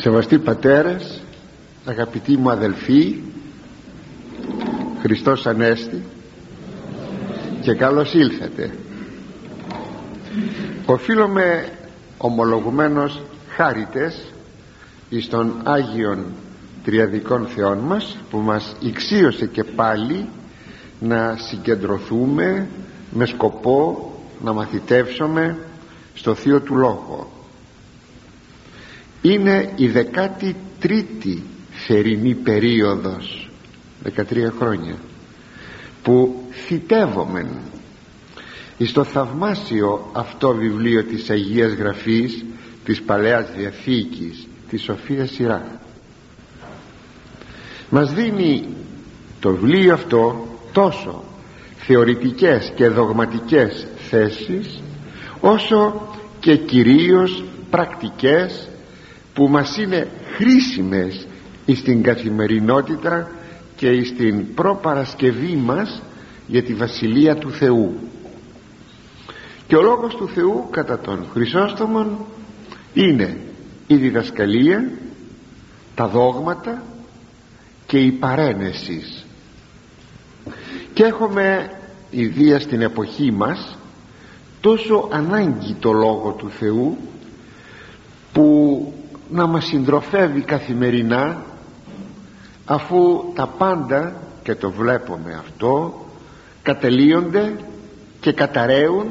Σεβαστοί πατέρες αγαπητοί μου αδελφοί Χριστός Ανέστη και καλώς ήλθατε. Οφείλουμε ομολογουμένως χάριτες εις των Άγιων Τριαδικών Θεών μας που μας ηξίωσε και πάλι να συγκεντρωθούμε με σκοπό να μαθητεύσουμε στο Θείο του Λόγο είναι η δεκάτη τρίτη θερινή περίοδος 13 χρόνια που θητεύομεν στο θαυμάσιο αυτό βιβλίο της Αγίας Γραφής της Παλαιάς Διαθήκης της Σοφίας Σειρά μας δίνει το βιβλίο αυτό τόσο θεωρητικές και δογματικές θέσεις όσο και κυρίως πρακτικές που μας είναι χρήσιμες στην καθημερινότητα και στην προπαρασκευή μας για τη Βασιλεία του Θεού. Και ο Λόγος του Θεού κατά τον Χρυσόστομον είναι η διδασκαλία τα δόγματα και η παρένεσης. Και έχουμε ιδία στην εποχή μας τόσο ανάγκη το Λόγο του Θεού που να μας συντροφεύει καθημερινά αφού τα πάντα και το βλέπουμε αυτό κατελείονται και καταραίουν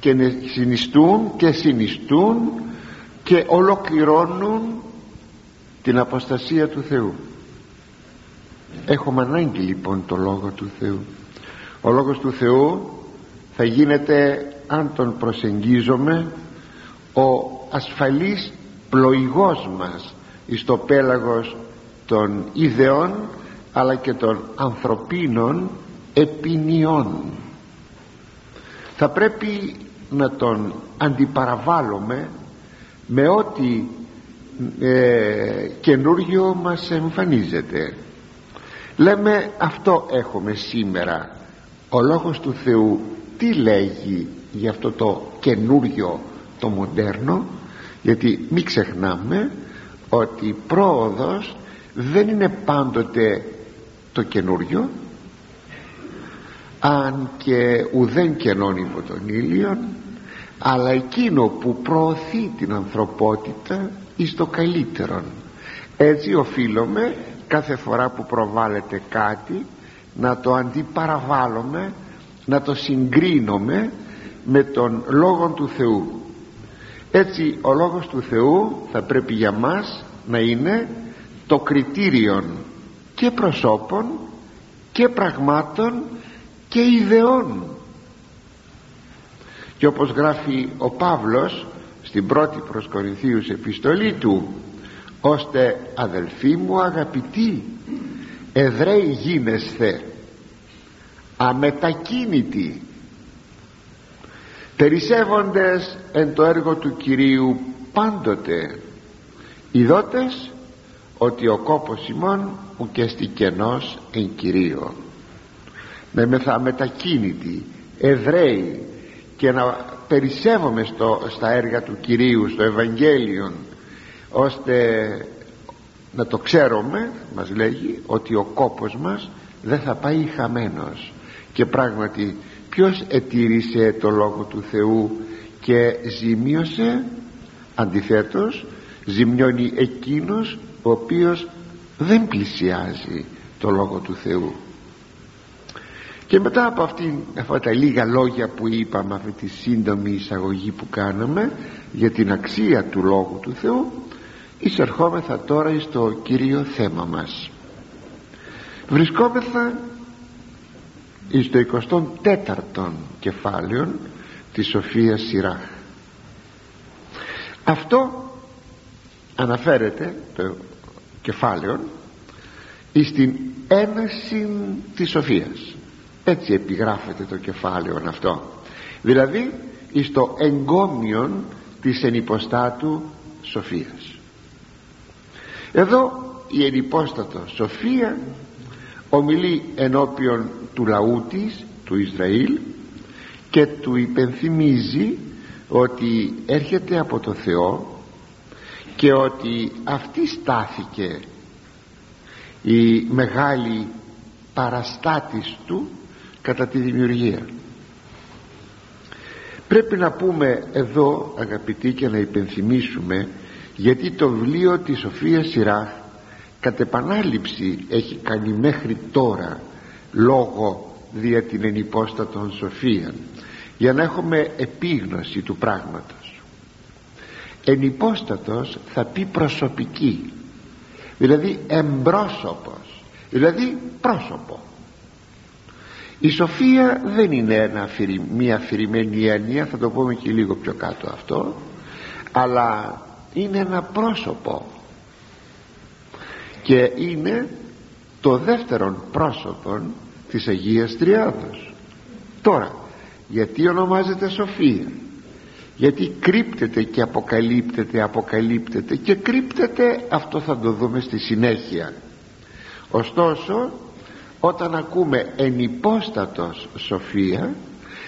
και συνιστούν και συνιστούν και ολοκληρώνουν την αποστασία του Θεού. Έχουμε ανάγκη λοιπόν το Λόγο του Θεού. Ο Λόγος του Θεού θα γίνεται αν τον προσεγγίζουμε ο ασφαλής πλοηγός μας εις το πέλαγος των ιδεών αλλά και των ανθρωπίνων επινιών. Θα πρέπει να τον αντιπαραβάλλουμε με ό,τι ε, καινούργιο μας εμφανίζεται. Λέμε αυτό έχουμε σήμερα. Ο Λόγος του Θεού τι λέγει για αυτό το καινούριο το μοντέρνο; Γιατί μην ξεχνάμε ότι η πρόοδος δεν είναι πάντοτε το καινούριο. Αν και ουδέν κενών υπό τον ήλιο αλλά εκείνο που προωθεί την ανθρωπότητα εις το καλύτερον. Έτσι οφείλουμε κάθε φορά που προβάλλεται κάτι να το αντιπαραβάλλουμε να το συγκρίνουμε με τον Λόγο του Θεού έτσι ο Λόγος του Θεού θα πρέπει για μας να είναι το κριτήριον και προσώπων και πραγμάτων και ιδεών. Και όπως γράφει ο Παύλος στην πρώτη προς Κορινθίους επιστολή του ώστε αδελφοί μου αγαπητοί εδραίοι γίνεσθε αμετακίνητοι περισσεύοντες εν το έργο του Κυρίου πάντοτε. Ειδότες ότι ο κόπος ημών ουκέστη κενός εν Κυρίω. Με μεθα μετακίνητη Εβραίοι και να περισσεύομαι στο, στα έργα του Κυρίου στο Ευαγγέλιο ώστε να το ξέρουμε μας λέγει ότι ο κόπος μας δεν θα πάει χαμένος. Και πράγματι ποιος ετήρησε το Λόγο του Θεού και ζημίωσε αντιθέτως ζημιώνει εκείνος ο οποίος δεν πλησιάζει το Λόγο του Θεού. Και μετά από αυτή, αυτά τα λίγα λόγια που είπαμε αυτή τη σύντομη εισαγωγή που κάναμε για την αξία του Λόγου του Θεού εισερχόμεθα τώρα στο κύριο θέμα μας. Βρισκόμεθα στο 24ο κεφάλαιο της Σοφίας Σειράχ αυτό αναφέρεται το κεφάλαιο στην ένεση της Σοφίας. Έτσι επιγράφεται το κεφάλαιο αυτό. Δηλαδή στο εγκόμιον της ενυποστάτου Σοφίας. Εδώ η ενυπόστατο Σοφία ομιλεί ενώπιον του λαού της του Ισραήλ και του υπενθυμίζει ότι έρχεται από το Θεό και ότι αυτή στάθηκε η μεγάλη παραστάτης του κατά τη δημιουργία. Πρέπει να πούμε εδώ αγαπητοί και να υπενθυμίσουμε γιατί το βιβλίο της Σοφίας Σιράχ κατ' επανάληψη έχει κάνει μέχρι τώρα λόγο δια την ενυπόστατον Σοφία για να έχουμε επίγνωση του πράγματος. Ενυπόστατος θα πει προσωπική δηλαδή εμπρόσωπος δηλαδή πρόσωπο. Η σοφία δεν είναι ένα, μια αφηρημένη έννοια θα το πούμε και λίγο πιο κάτω αυτό αλλά είναι ένα πρόσωπο και είναι το δεύτερον πρόσωπο της Αγίας Τριάδος. Τώρα γιατί ονομάζεται σοφία; Γιατί κρύπτεται και αποκαλύπτεται αποκαλύπτεται και κρύπτεται αυτό θα το δούμε στη συνέχεια. Ωστόσο όταν ακούμε ενυπόστατος σοφία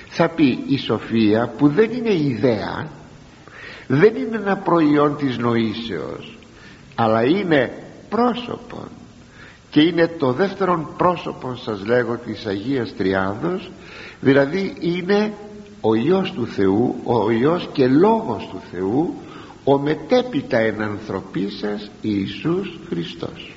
θα πει η σοφία που δεν είναι ιδέα δεν είναι ένα προϊόν της νοήσεως αλλά είναι πρόσωπον και είναι το δεύτερον πρόσωπο σας λέγω της Αγίας Τριάδος δηλαδή είναι ο Υιός του Θεού ο Υιός και Λόγος του Θεού ο μετέπειτα ενανθρωπίσας Ιησούς Χριστός.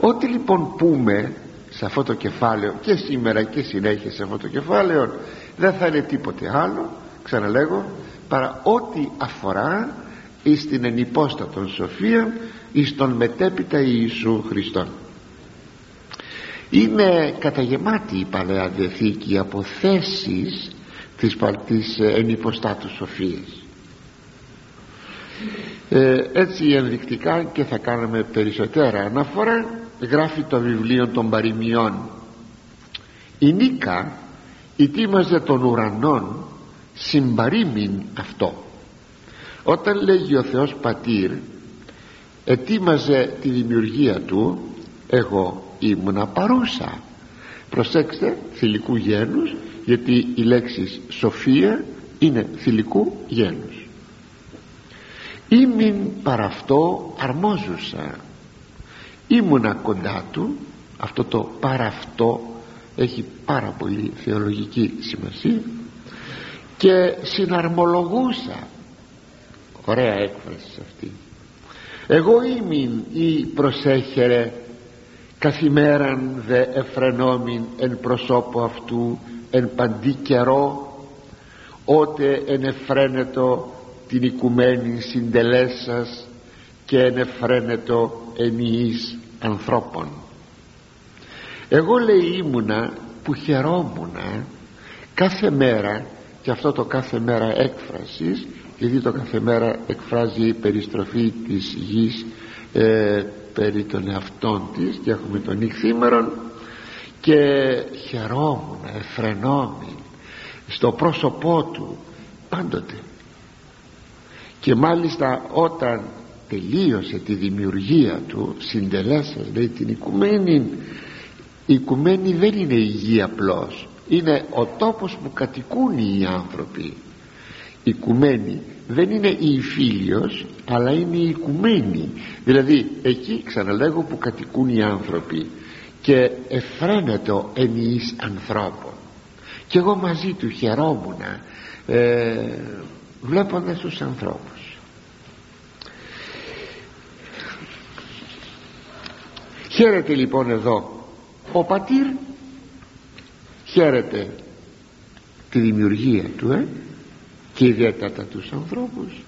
Ό,τι λοιπόν πούμε σε αυτό το κεφάλαιο και σήμερα και συνέχεια σε αυτό το κεφάλαιο δεν θα είναι τίποτε άλλο ξαναλέγω παρά ό,τι αφορά εις την ενυπόστατον σοφία εις τον μετέπειτα Ιησού Χριστόν. Είναι καταγεμάτη η Παλαιά Διαθήκη από θέσεις της, της ενυποστάτου σοφίας. Ε, έτσι ενδεικτικά και θα κάνουμε περισσότερα αναφορά γράφει το βιβλίο των παροιμιών η Νίκα ετοίμαζε των ουρανών συμπαρήμην αυτό. Όταν λέγει ο Θεός Πατήρ ετοίμαζε τη δημιουργία του εγώ ήμουνα παρούσα προσέξτε θηλυκού γένους γιατί η λέξη σοφία είναι θηλυκού γένους. Ήμην παραυτό αρμόζουσα ήμουνα κοντά του αυτό το παραυτό έχει πάρα πολύ θεολογική σημασία. Και συναρμολογούσα ωραία έκφραση αυτή εγώ ήμουν ή προσέχερε καθημέραν δε εφρενόμην εν προσώπου αυτού εν παντή καιρό ότε ενεφραίνετο την οικουμένη συντελέσας και ενεφραίνετο ενιείς ανθρώπων. Εγώ λέει ήμουνα που χαιρόμουνα κάθε μέρα και αυτό το κάθε μέρα έκφρασης γιατί το κάθε μέρα εκφράζει η περιστροφή της γης ε, περί των εαυτών της και έχουμε τον νυχθήμερον και χαιρόμουν, εφρενόμουν στο πρόσωπό του πάντοτε. Και μάλιστα όταν τελείωσε τη δημιουργία του συντελέσε λέει την οικουμένη η οικουμένη δεν είναι η γη απλώς είναι ο τόπος που κατοικούν οι άνθρωποι. η οικουμένη. Δεν είναι η φίλιος αλλά είναι η οικουμένη. Δηλαδή εκεί ξαναλέγω που κατοικούν οι άνθρωποι και εφραίνεται ο ενιής ανθρώπων. Και εγώ μαζί του χαιρόμουν ε, βλέποντας τους ανθρώπους. Χαίρεται λοιπόν εδώ ο πατήρ. Χαίρεται τη δημιουργία του ε; Και ιδιαίτερα τους ανθρώπους.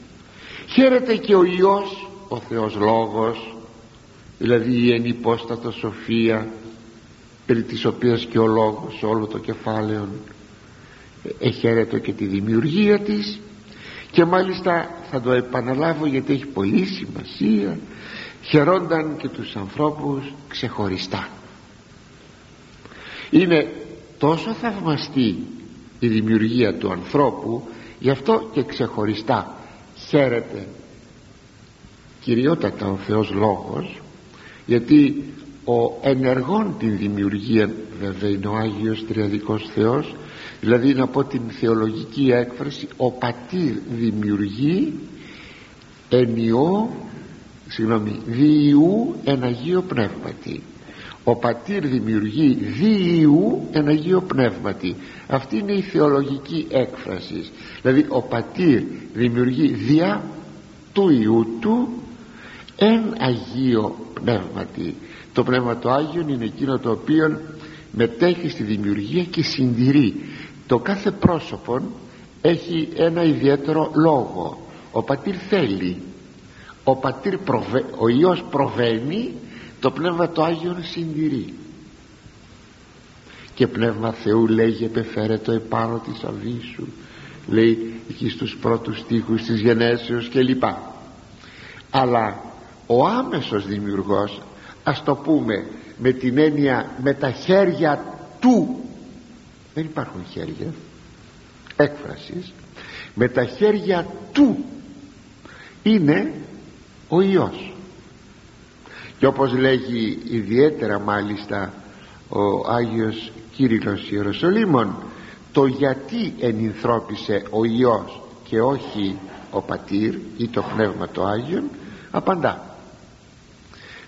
Χαίρεται και ο Υιός ο Θεός Λόγος δηλαδή η ενυπόστατο σοφία περί της οποίας και ο Λόγος όλο το κεφάλαιο εχαίρετο και τη δημιουργία της. Και μάλιστα θα το επαναλάβω γιατί έχει πολύ σημασία χαιρόνταν και τους ανθρώπους ξεχωριστά. Είναι τόσο θαυμαστή η δημιουργία του ανθρώπου γι' αυτό και ξεχωριστά χαίρεται κυριότατα ο Θεός Λόγος γιατί ο ενεργών την δημιουργία βέβαια είναι ο Άγιος Τριαδικός Θεός. Δηλαδή να πω την θεολογική έκφραση ο πατήρ δημιουργεί ενιό συγγνώμη διού εν Αγίο Πνεύματι ο πατήρ δημιουργεί διού εν Αγίο Πνεύματι. Αυτή είναι η θεολογική έκφραση. Δηλαδή ο πατήρ δημιουργεί δια του Ιού του εν Αγίο Πνεύματι. Το Πνεύμα το Άγιο είναι εκείνο το οποίο μετέχει στη δημιουργία και συντηρεί. Το κάθε πρόσωπο έχει ένα ιδιαίτερο λόγο. Ο πατήρ θέλει. Ο πατήρ προβε... ο Υιός προβαίνει το Πνεύμα το Άγιο συντηρεί. Και Πνεύμα Θεού λέγει επεφέρετο επάνω της σου λέει εκεί στους πρώτους στίχους της γενέσεως και λοιπά αλλά ο άμεσος δημιουργός ας το πούμε με την έννοια με τα χέρια του δεν υπάρχουν χέρια έκφρασης. Με τα χέρια του είναι ο Υιός και όπως λέγει ιδιαίτερα μάλιστα ο Άγιος Κύριλλος Ιεροσολύμων το γιατί ενυνθρώπισε ο Υιός και όχι ο Πατήρ ή το Πνεύμα το Άγιον απαντά.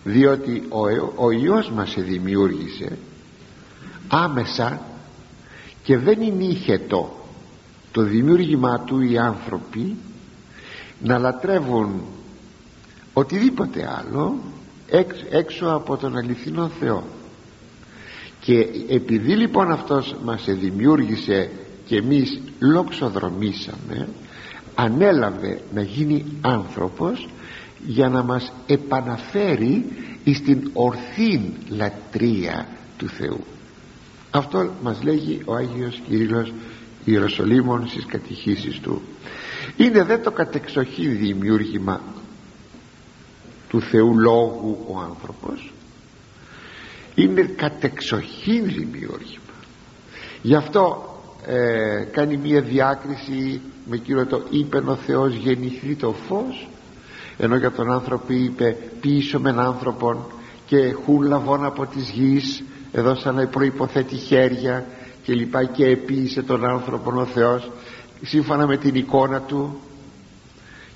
Διότι ο, ο Υιός μας δημιούργησε άμεσα και δεν είναι ηχετό το δημιούργημά του οι άνθρωποι να λατρεύουν οτιδήποτε άλλο έξω από τον αληθινό Θεό. Και επειδή λοιπόν αυτός μας δημιούργησε και εμείς λοξοδρομήσαμε ανέλαβε να γίνει άνθρωπος για να μας επαναφέρει στην ορθή λατρεία του Θεού. Αυτό μας λέγει ο Άγιος Κύριλλος Ιεροσολύμων στις κατηχήσεις του. Είναι δε το κατεξοχή δημιούργημα του Θεού Λόγου ο άνθρωπος είναι κατεξοχήν δημιούργημα. Γι' αυτό ε, κάνει μία διάκριση με κύριο το είπεν ο Θεός γεννηθεί το φως ενώ για τον άνθρωπο είπε πίσω με άνθρωπον και χούν λαβών από της γης εδώ σαν να προϋποθέτει χέρια και λοιπά και επίησε τον άνθρωπο ο Θεός σύμφωνα με την εικόνα του.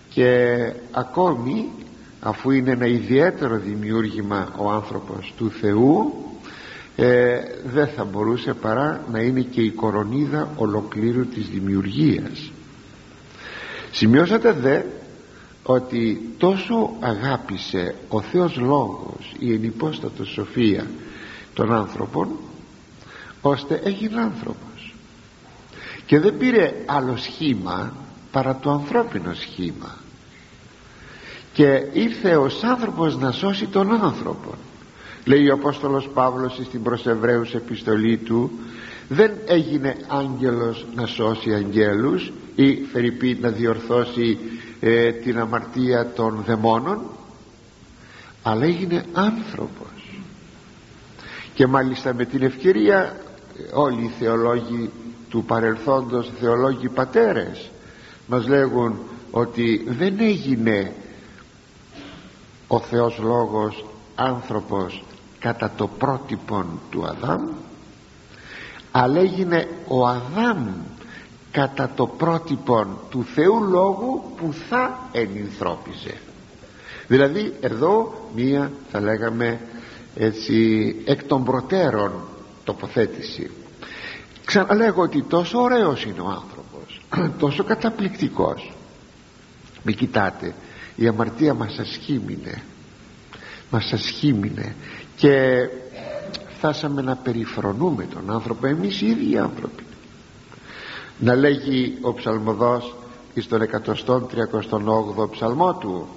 Και ακόμη αφού είναι ένα ιδιαίτερο δημιούργημα ο άνθρωπος του Θεού ε, δεν θα μπορούσε παρά να είναι και η κορονίδα ολοκλήρου της δημιουργίας. Σημειώσατε δε ότι τόσο αγάπησε ο Θεός Λόγος η ενυπόστατο σοφία των άνθρωπων ώστε έγινε άνθρωπος. Και δεν πήρε άλλο σχήμα παρά το ανθρώπινο σχήμα και ήρθε ως άνθρωπος να σώσει τον άνθρωπο. Λέει ο Απόστολος Παύλος στην προς Εβραίους επιστολή του δεν έγινε άγγελος να σώσει αγγέλους ή φερειπή να διορθώσει ε, την αμαρτία των δαιμόνων αλλά έγινε άνθρωπος και μάλιστα με την ευκαιρία όλοι οι θεολόγοι του παρελθόντος θεολόγοι πατέρες μας λέγουν ότι δεν έγινε ο Θεός Λόγος άνθρωπος κατά το πρότυπον του Αδάμ αλλά έγινε ο Αδάμ κατά το πρότυπον του Θεού Λόγου που θα ενυνθρώπιζε δηλαδή εδώ μία θα λέγαμε έτσι εκ των προτέρων τοποθέτηση. Ξαναλέγω ότι τόσο ωραίος είναι ο άνθρωπος τόσο καταπληκτικός. Μη κοιτάτε η αμαρτία μας ασχήμινε. Μας ασχήμινε. Και φτάσαμε να περιφρονούμε τον άνθρωπο. Εμείς οι ίδιοι άνθρωποι. Να λέγει ο ψαλμοδός εις τον 138ο ψαλμό του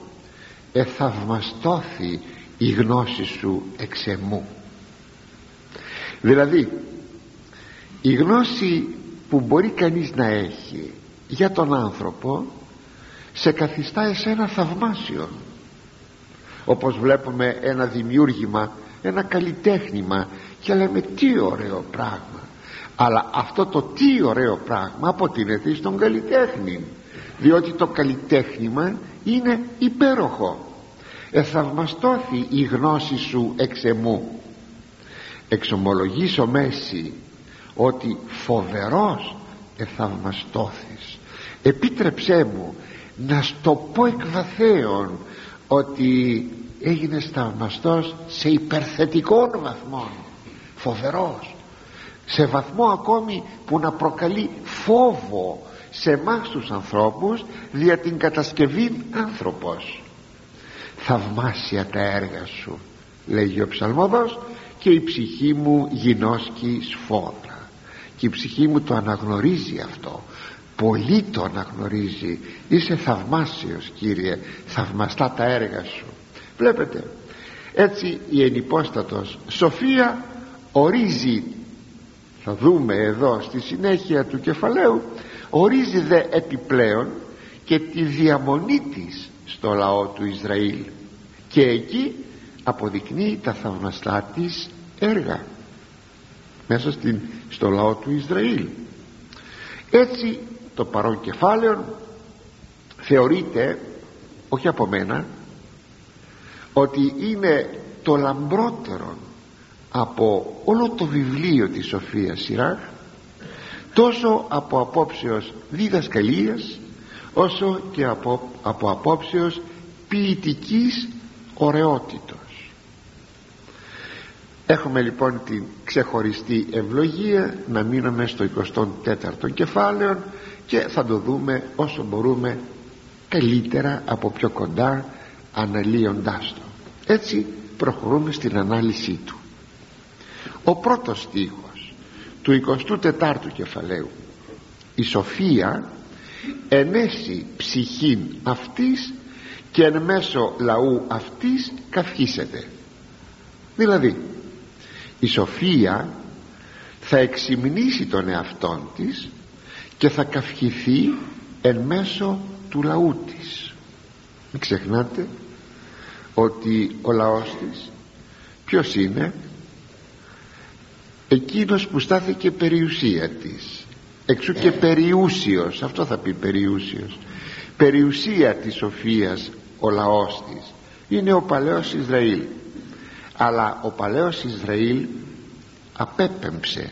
εθαυμαστώθη η γνώση σου εξ εμού δηλαδή η γνώση που μπορεί κανείς να έχει για τον άνθρωπο σε καθιστά εσένα θαυμάσιο. Όπως βλέπουμε ένα δημιούργημα ένα καλλιτέχνημα και λέμε τι ωραίο πράγμα αλλά αυτό το τι ωραίο πράγμα αποτείνεται στον καλλιτέχνη διότι το καλλιτέχνημα είναι υπέροχο. Εθαυμαστώθη η γνώση σου εξ εμού. Εξομολογήσω μέση ότι φοβερός εθαυμαστώθης. Επίτρεψέ μου να στο πω εκ βαθέων ότι έγινε σταυμαστός σε υπερθετικών βαθμών. Φοβερός. Σε βαθμό ακόμη που να προκαλεί φόβο σε εμάς τους ανθρώπους δια την κατασκευή άνθρωπος. Θαυμάσια τα έργα σου λέγει ο ψαλμόδος και η ψυχή μου γινώσκει σφόδρα. Και η ψυχή μου το αναγνωρίζει αυτό πολύ το αναγνωρίζει είσαι θαυμάσιος Κύριε θαυμαστά τα έργα σου. Βλέπετε έτσι η ενυπόστατος σοφία ορίζει θα δούμε εδώ στη συνέχεια του κεφαλαίου ορίζει δε επιπλέον και τη διαμονή της στο λαό του Ισραήλ. Και εκεί αποδεικνύει τα θαυμαστά της έργα μέσα στην, στο λαό του Ισραήλ. Έτσι το παρόν κεφάλαιο θεωρείται όχι από μένα ότι είναι το λαμπρότερο από όλο το βιβλίο της Σοφίας Σιράχ τόσο από απόψεως διδασκαλίας όσο και από, από απόψεως ποιητικής ωραιότητος. Έχουμε λοιπόν την ξεχωριστή ευλογία να μείνουμε στο 24ο κεφάλαιο και θα το δούμε όσο μπορούμε καλύτερα από πιο κοντά αναλύοντάς το. Έτσι προχωρούμε στην ανάλυση του. Ο πρώτος στίχος του 24ου κεφαλαίου η σοφία ενέσει ψυχήν αυτής και εν μέσω λαού αυτής καυχήσεται δηλαδή η σοφία θα εξυμνήσει τον εαυτόν της και θα καυχηθεί εν μέσω του λαού της. Μην ξεχνάτε ότι ο λαός της ποιος είναι; Εκείνος που στάθηκε περιουσία της. Εξού και περιούσιος αυτό θα πει περιούσιος περιουσία της σοφίας ο λαός της. Είναι ο παλαιός Ισραήλ. Αλλά ο παλαιός Ισραήλ απέπεμψε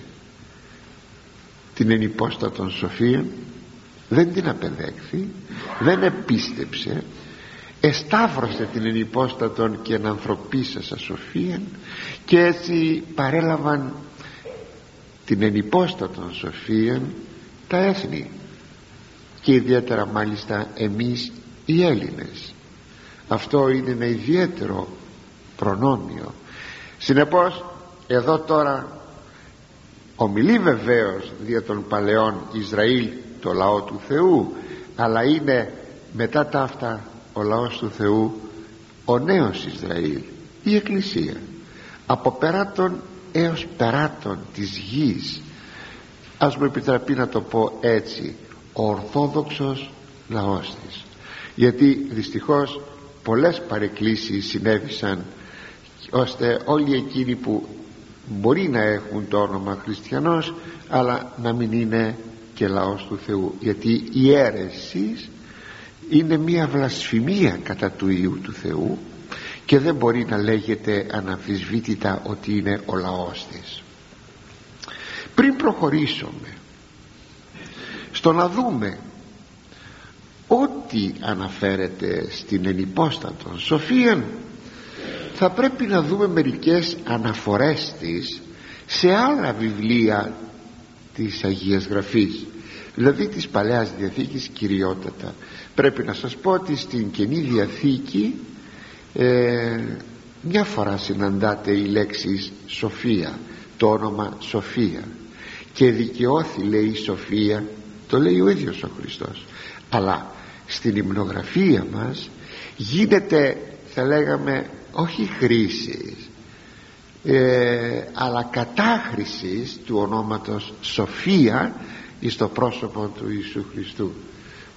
την ενυπόστατον σοφία δεν την απεδέχθη δεν επίστεψε εσταύρωσε την ενυπόστατον και ανθρωπίσασα σοφία και έτσι παρέλαβαν την ενυπόστατον σοφία τα έθνη και ιδιαίτερα μάλιστα εμείς οι Έλληνες. Αυτό είναι ένα ιδιαίτερο προνόμιο. Συνεπώς εδώ τώρα ομιλεί βεβαίως δια των παλαιών Ισραήλ το λαό του Θεού αλλά είναι μετά τα αυτά ο λαός του Θεού ο νέος Ισραήλ η Εκκλησία. Από περάτων έως περάτων της γης. Ας μου επιτραπεί να το πω έτσι ο Ορθόδοξος λαός της. Γιατί δυστυχώς πολλές παρεκκλήσεις συνέβησαν ώστε όλοι εκείνοι που μπορεί να έχουν το όνομα χριστιανός αλλά να μην είναι και λαός του Θεού. Γιατί η αίρεσης είναι μια βλασφημία κατά του Ιού του Θεού και δεν μπορεί να λέγεται αναμφισβήτητα ότι είναι ο λαός της. Πριν προχωρήσουμε στο να δούμε ό,τι αναφέρεται στην ενυπόστατον σοφία θα πρέπει να δούμε μερικές αναφορές της σε άλλα βιβλία της Αγίας Γραφής δηλαδή της Παλαιάς Διαθήκης κυριότατα. Πρέπει να σας πω ότι στην Καινή Διαθήκη ε, μια φορά συναντάτε η λέξη Σοφία το όνομα Σοφία. Και δικαιώθη λέει η Σοφία το λέει ο ίδιος ο Χριστός. Αλλά στην υμνογραφία μας γίνεται θα λέγαμε όχι χρήσης ε, αλλά κατάχρησης του ονόματος Σοφία εις το πρόσωπο του Ιησού Χριστού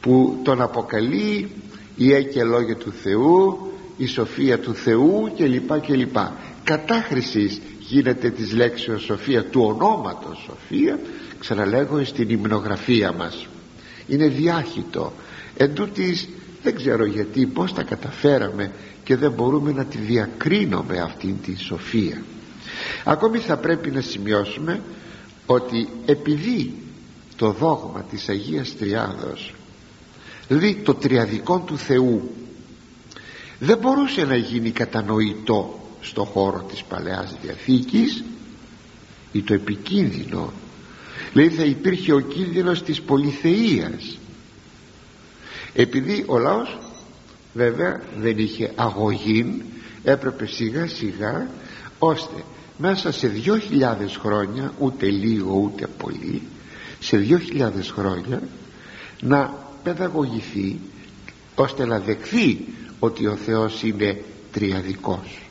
που τον αποκαλεί η έκαι λόγια του Θεού η σοφία του Θεού κλπ κλπ. Κατάχρησης γίνεται της λέξεως σοφία του ονόματος σοφία ξαναλέγω στην υμνογραφία μας. Είναι διάχυτο. Εν τούτης, δεν ξέρω γιατί πως τα καταφέραμε και δεν μπορούμε να τη διακρίνουμε αυτήν τη σοφία. Ακόμη θα πρέπει να σημειώσουμε ότι επειδή το δόγμα της Αγίας Τριάδος δηλαδή το τριαδικό του Θεού δεν μπορούσε να γίνει κατανοητό στο χώρο της Παλαιάς Διαθήκης ή το επικίνδυνο. Δηλαδή θα υπήρχε ο κίνδυνος της πολυθεΐας επειδή ο λαός βέβαια δεν είχε αγωγή έπρεπε σιγά σιγά ώστε μέσα σε δυο χιλιάδες χρόνια ούτε λίγο ούτε πολύ σε δυο χιλιάδες χρόνια να παιδαγωγηθεί ώστε να δεχθεί ότι ο Θεός είναι τριαδικός.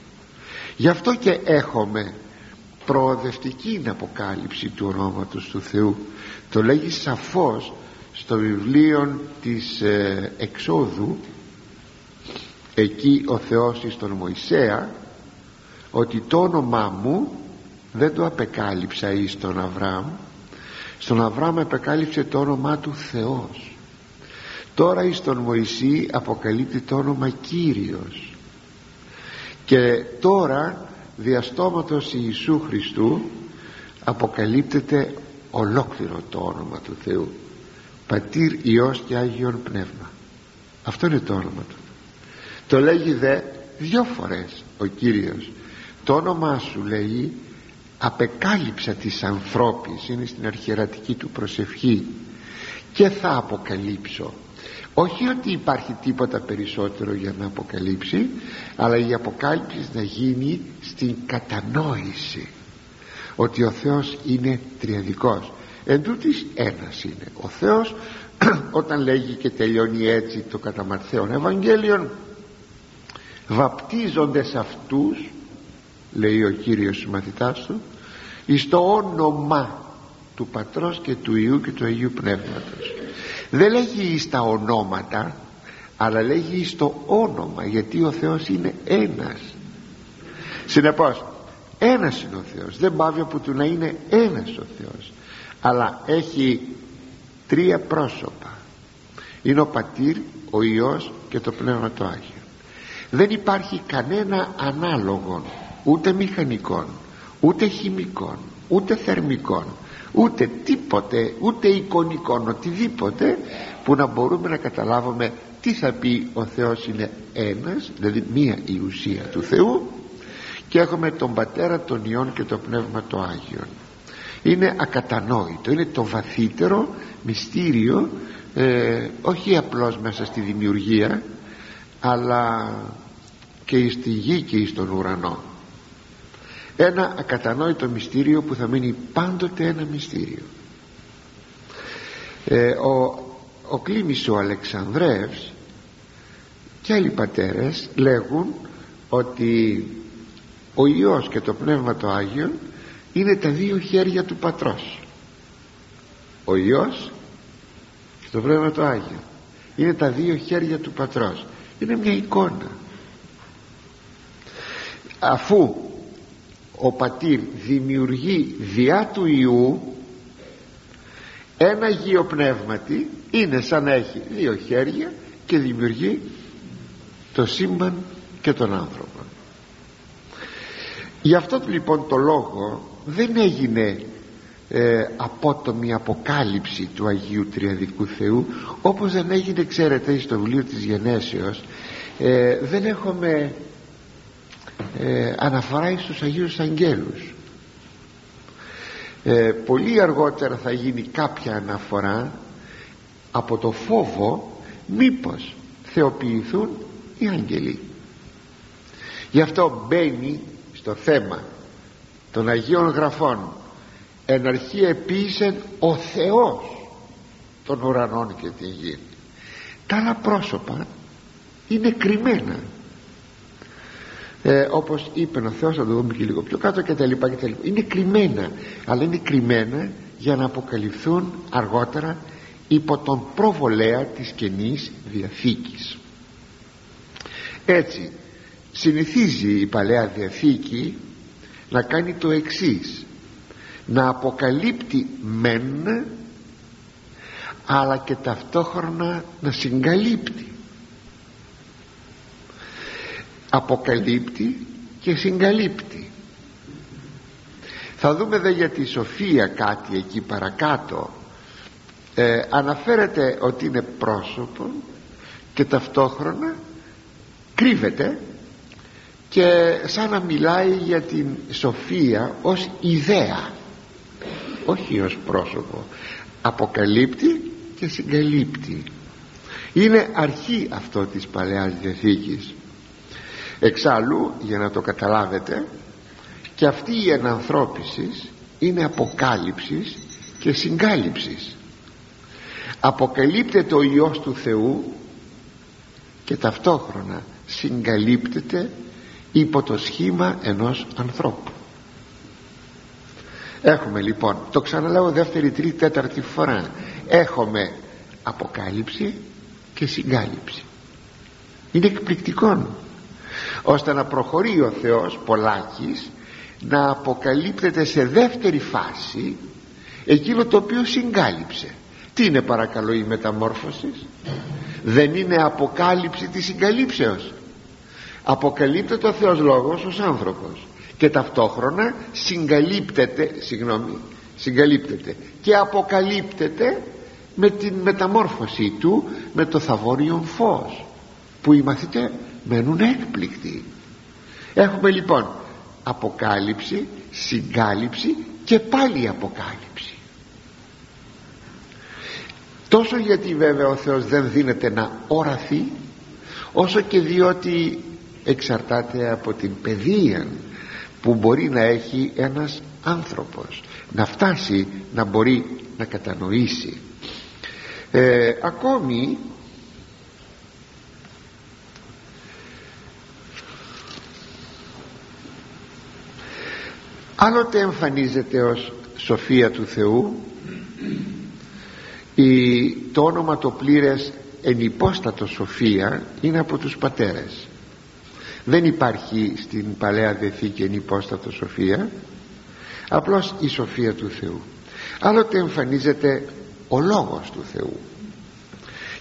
Γι' αυτό και έχουμε προοδευτική αποκάλυψη του ονόματος του Θεού. Το λέγει σαφώς στο βιβλίο της ε, εξόδου εκεί ο Θεός εις τον Μωυσέα ότι το όνομά μου δεν το απεκάλυψα εις τον Αβραάμ. Στον Αβραάμ απεκάλυψε το όνομά του Θεός. Τώρα εις τον Μωυσή αποκαλύπτει το όνομα Κύριος. Και τώρα διαστόματος Ιησού Χριστού αποκαλύπτεται ολόκληρο το όνομα του Θεού. Πατήρ Υιός και Άγιον Πνεύμα. Αυτό είναι το όνομα του το λέγει δε δυο φορές ο Κύριος. Το όνομά σου λέει απεκάλυψα της ανθρώπης είναι στην αρχιερατική του προσευχή και θα αποκαλύψω όχι ότι υπάρχει τίποτα περισσότερο για να αποκαλύψει αλλά η αποκάλυψη να γίνει στην κατανόηση ότι ο Θεός είναι τριαδικός. Εν τούτης ένας είναι. Ο Θεός όταν λέγει και τελειώνει έτσι το καταμαρθέων Ευαγγέλιον βαπτίζονται σε αυτούς λέει ο Κύριος στους μαθητάς του εις το όνομα του Πατρός και του Ιού και του Αγίου Πνεύματος. Δεν λέγει στα ονόματα αλλά λέγει στο όνομα γιατί ο Θεός είναι ένας. Συνεπώς ένας είναι ο Θεός. Δεν πάβει από του να είναι ένας ο Θεός αλλά έχει τρία πρόσωπα. Είναι ο Πατήρ, ο Υιός και το Πνεύμα το Άγιο δεν υπάρχει κανένα ανάλογο ούτε μηχανικών ούτε χημικών ούτε θερμικών ούτε τίποτε ούτε εικονικών οτιδήποτε που να μπορούμε να καταλάβουμε τι θα πει ο Θεός είναι ένας δηλαδή μία η ουσία του Θεού και έχουμε τον Πατέρα τον Υιόν και το Πνεύμα το Άγιον. Είναι ακατανόητο είναι το βαθύτερο μυστήριο ε, όχι απλώς μέσα στη δημιουργία αλλά και στη γη και στον ουρανό. Ένα ακατανόητο μυστήριο που θα μείνει πάντοτε ένα μυστήριο. Ε, ο, ο Κλήμης ο Αλεξανδρεύς και άλλοι πατέρες λέγουν ότι ο Υιός και το Πνεύμα το Άγιο είναι τα δύο χέρια του Πατρός. Ο Υιός και το Πνεύμα το Άγιο είναι τα δύο χέρια του Πατρός είναι μια εικόνα. Αφού ο πατήρ δημιουργεί διά του Ιού ένα Αγίο Πνεύματι είναι σαν να έχει δύο χέρια και δημιουργεί το σύμπαν και τον άνθρωπο. Γι' αυτό λοιπόν το λόγο δεν έγινε ε, απότομη αποκάλυψη του Αγίου Τριαδικού Θεού όπως δεν έγινε ξέρετε στο βιβλίο της Γενέσεως ε, δεν έχουμε ε, αναφορά στους Αγίους Αγγέλους. Ε, πολύ αργότερα θα γίνει κάποια αναφορά από το φόβο μήπως θεοποιηθούν οι άγγελοι. Γι' αυτό μπαίνει στο θέμα των Αγίων Γραφών εν αρχή επίησε ο Θεός των ουρανών και την γη. Τα άλλα πρόσωπα είναι κρυμμένα. Ε, όπως είπε ο Θεός θα το δούμε και λίγο πιο κάτω και τα λοιπά και τα λοιπά. Είναι κρυμμένα αλλά είναι κρυμμένα για να αποκαλυφθούν αργότερα υπό τον προβολέα της Καινής Διαθήκης. Έτσι συνηθίζει η Παλαιά Διαθήκη να κάνει το εξής να αποκαλύπτει μεν αλλά και ταυτόχρονα να συγκαλύπτει. Αποκαλύπτει και συγκαλύπτει. Θα δούμε δε για τη Σοφία κάτι εκεί παρακάτω. Ε, αναφέρεται ότι είναι πρόσωπο και ταυτόχρονα κρύβεται και σαν να μιλάει για την σοφία ως ιδέα όχι ως πρόσωπο αποκαλύπτει και συγκαλύπτει. Είναι αρχή αυτό της Παλαιάς Διαθήκης. Εξάλλου για να το καταλάβετε και αυτή η ενανθρώπιση είναι αποκάλυψης και συγκάλυψης. Αποκαλύπτεται ο Υιός του Θεού και ταυτόχρονα συγκαλύπτεται υπό το σχήμα ενός ανθρώπου έχουμε λοιπόν το ξαναλέω δεύτερη, τρίτη, τέταρτη φορά. Έχουμε αποκάλυψη και συγκάλυψη. Είναι εκπληκτικό. Ώστε να προχωρεί ο Θεός πολλάκις να αποκαλύπτεται σε δεύτερη φάση εκείνο το οποίο συγκάλυψε. Τι είναι παρακαλώ η μεταμόρφωση; Δεν είναι αποκάλυψη της συγκαλύψεως. Αποκαλύπτεται ο Θεός Λόγος ως άνθρωπος και ταυτόχρονα συγκαλύπτεται συγγνώμη συγκαλύπτεται και αποκαλύπτεται με την μεταμόρφωση του με το θαβόριον φως που οι μαθητές μένουν έκπληκτοι. Έχουμε λοιπόν αποκάλυψη συγκάλυψη και πάλι αποκάλυψη. Τόσο γιατί βέβαια ο Θεός δεν δίνεται να οραθεί όσο και διότι εξαρτάται από την παιδεία που μπορεί να έχει ένας άνθρωπος να φτάσει να μπορεί να κατανοήσει. Ε, ακόμη άλλοτε εμφανίζεται ως σοφία του Θεού η, το όνομα το πλήρες ενυπόστατο σοφία είναι από τους πατέρες δεν υπάρχει στην Παλαιά Διαθήκη ενυπόστατο σοφία απλώς η σοφία του Θεού. Άλλοτε εμφανίζεται ο λόγος του Θεού.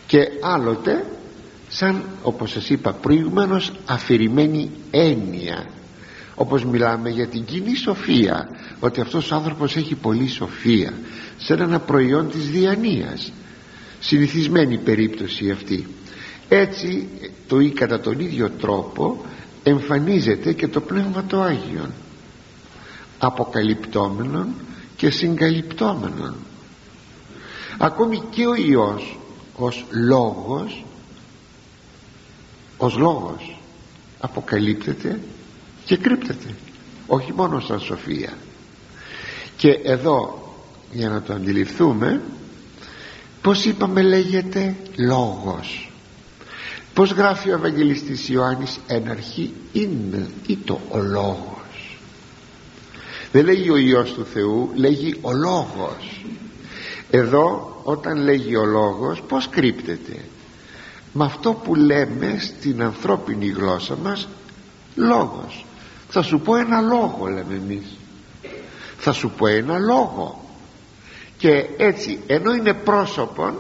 Και άλλοτε σαν όπως σας είπα προηγουμένως αφηρημένη έννοια. Όπως μιλάμε για την κοινή σοφία ότι αυτός ο άνθρωπος έχει πολύ σοφία σαν ένα προϊόν της διανοίας συνηθισμένη περίπτωση αυτή έτσι το ή κατά τον ίδιο τρόπο εμφανίζεται και το Πνεύμα το Άγιον αποκαλυπτόμενον και συγκαλυπτόμενον. Ακόμη και ο Υιός ως λόγος ως λόγος αποκαλύπτεται και κρύπτεται όχι μόνο σαν σοφία. Και εδώ για να το αντιληφθούμε πως είπαμε λέγεται λόγος πως γράφει ο Ευαγγελιστής Ιωάννης εν αρχή είναι ή το ο λόγος δεν λέγει ο Υιός του Θεού λέγει ο λόγος. Εδώ όταν λέγει ο λόγος πως κρύπτεται; Με αυτό που λέμε στην ανθρώπινη γλώσσα μας λόγος. Θα σου πω ένα λόγο λέμε εμείς. Θα σου πω ένα λόγο. Και έτσι ενώ είναι πρόσωπον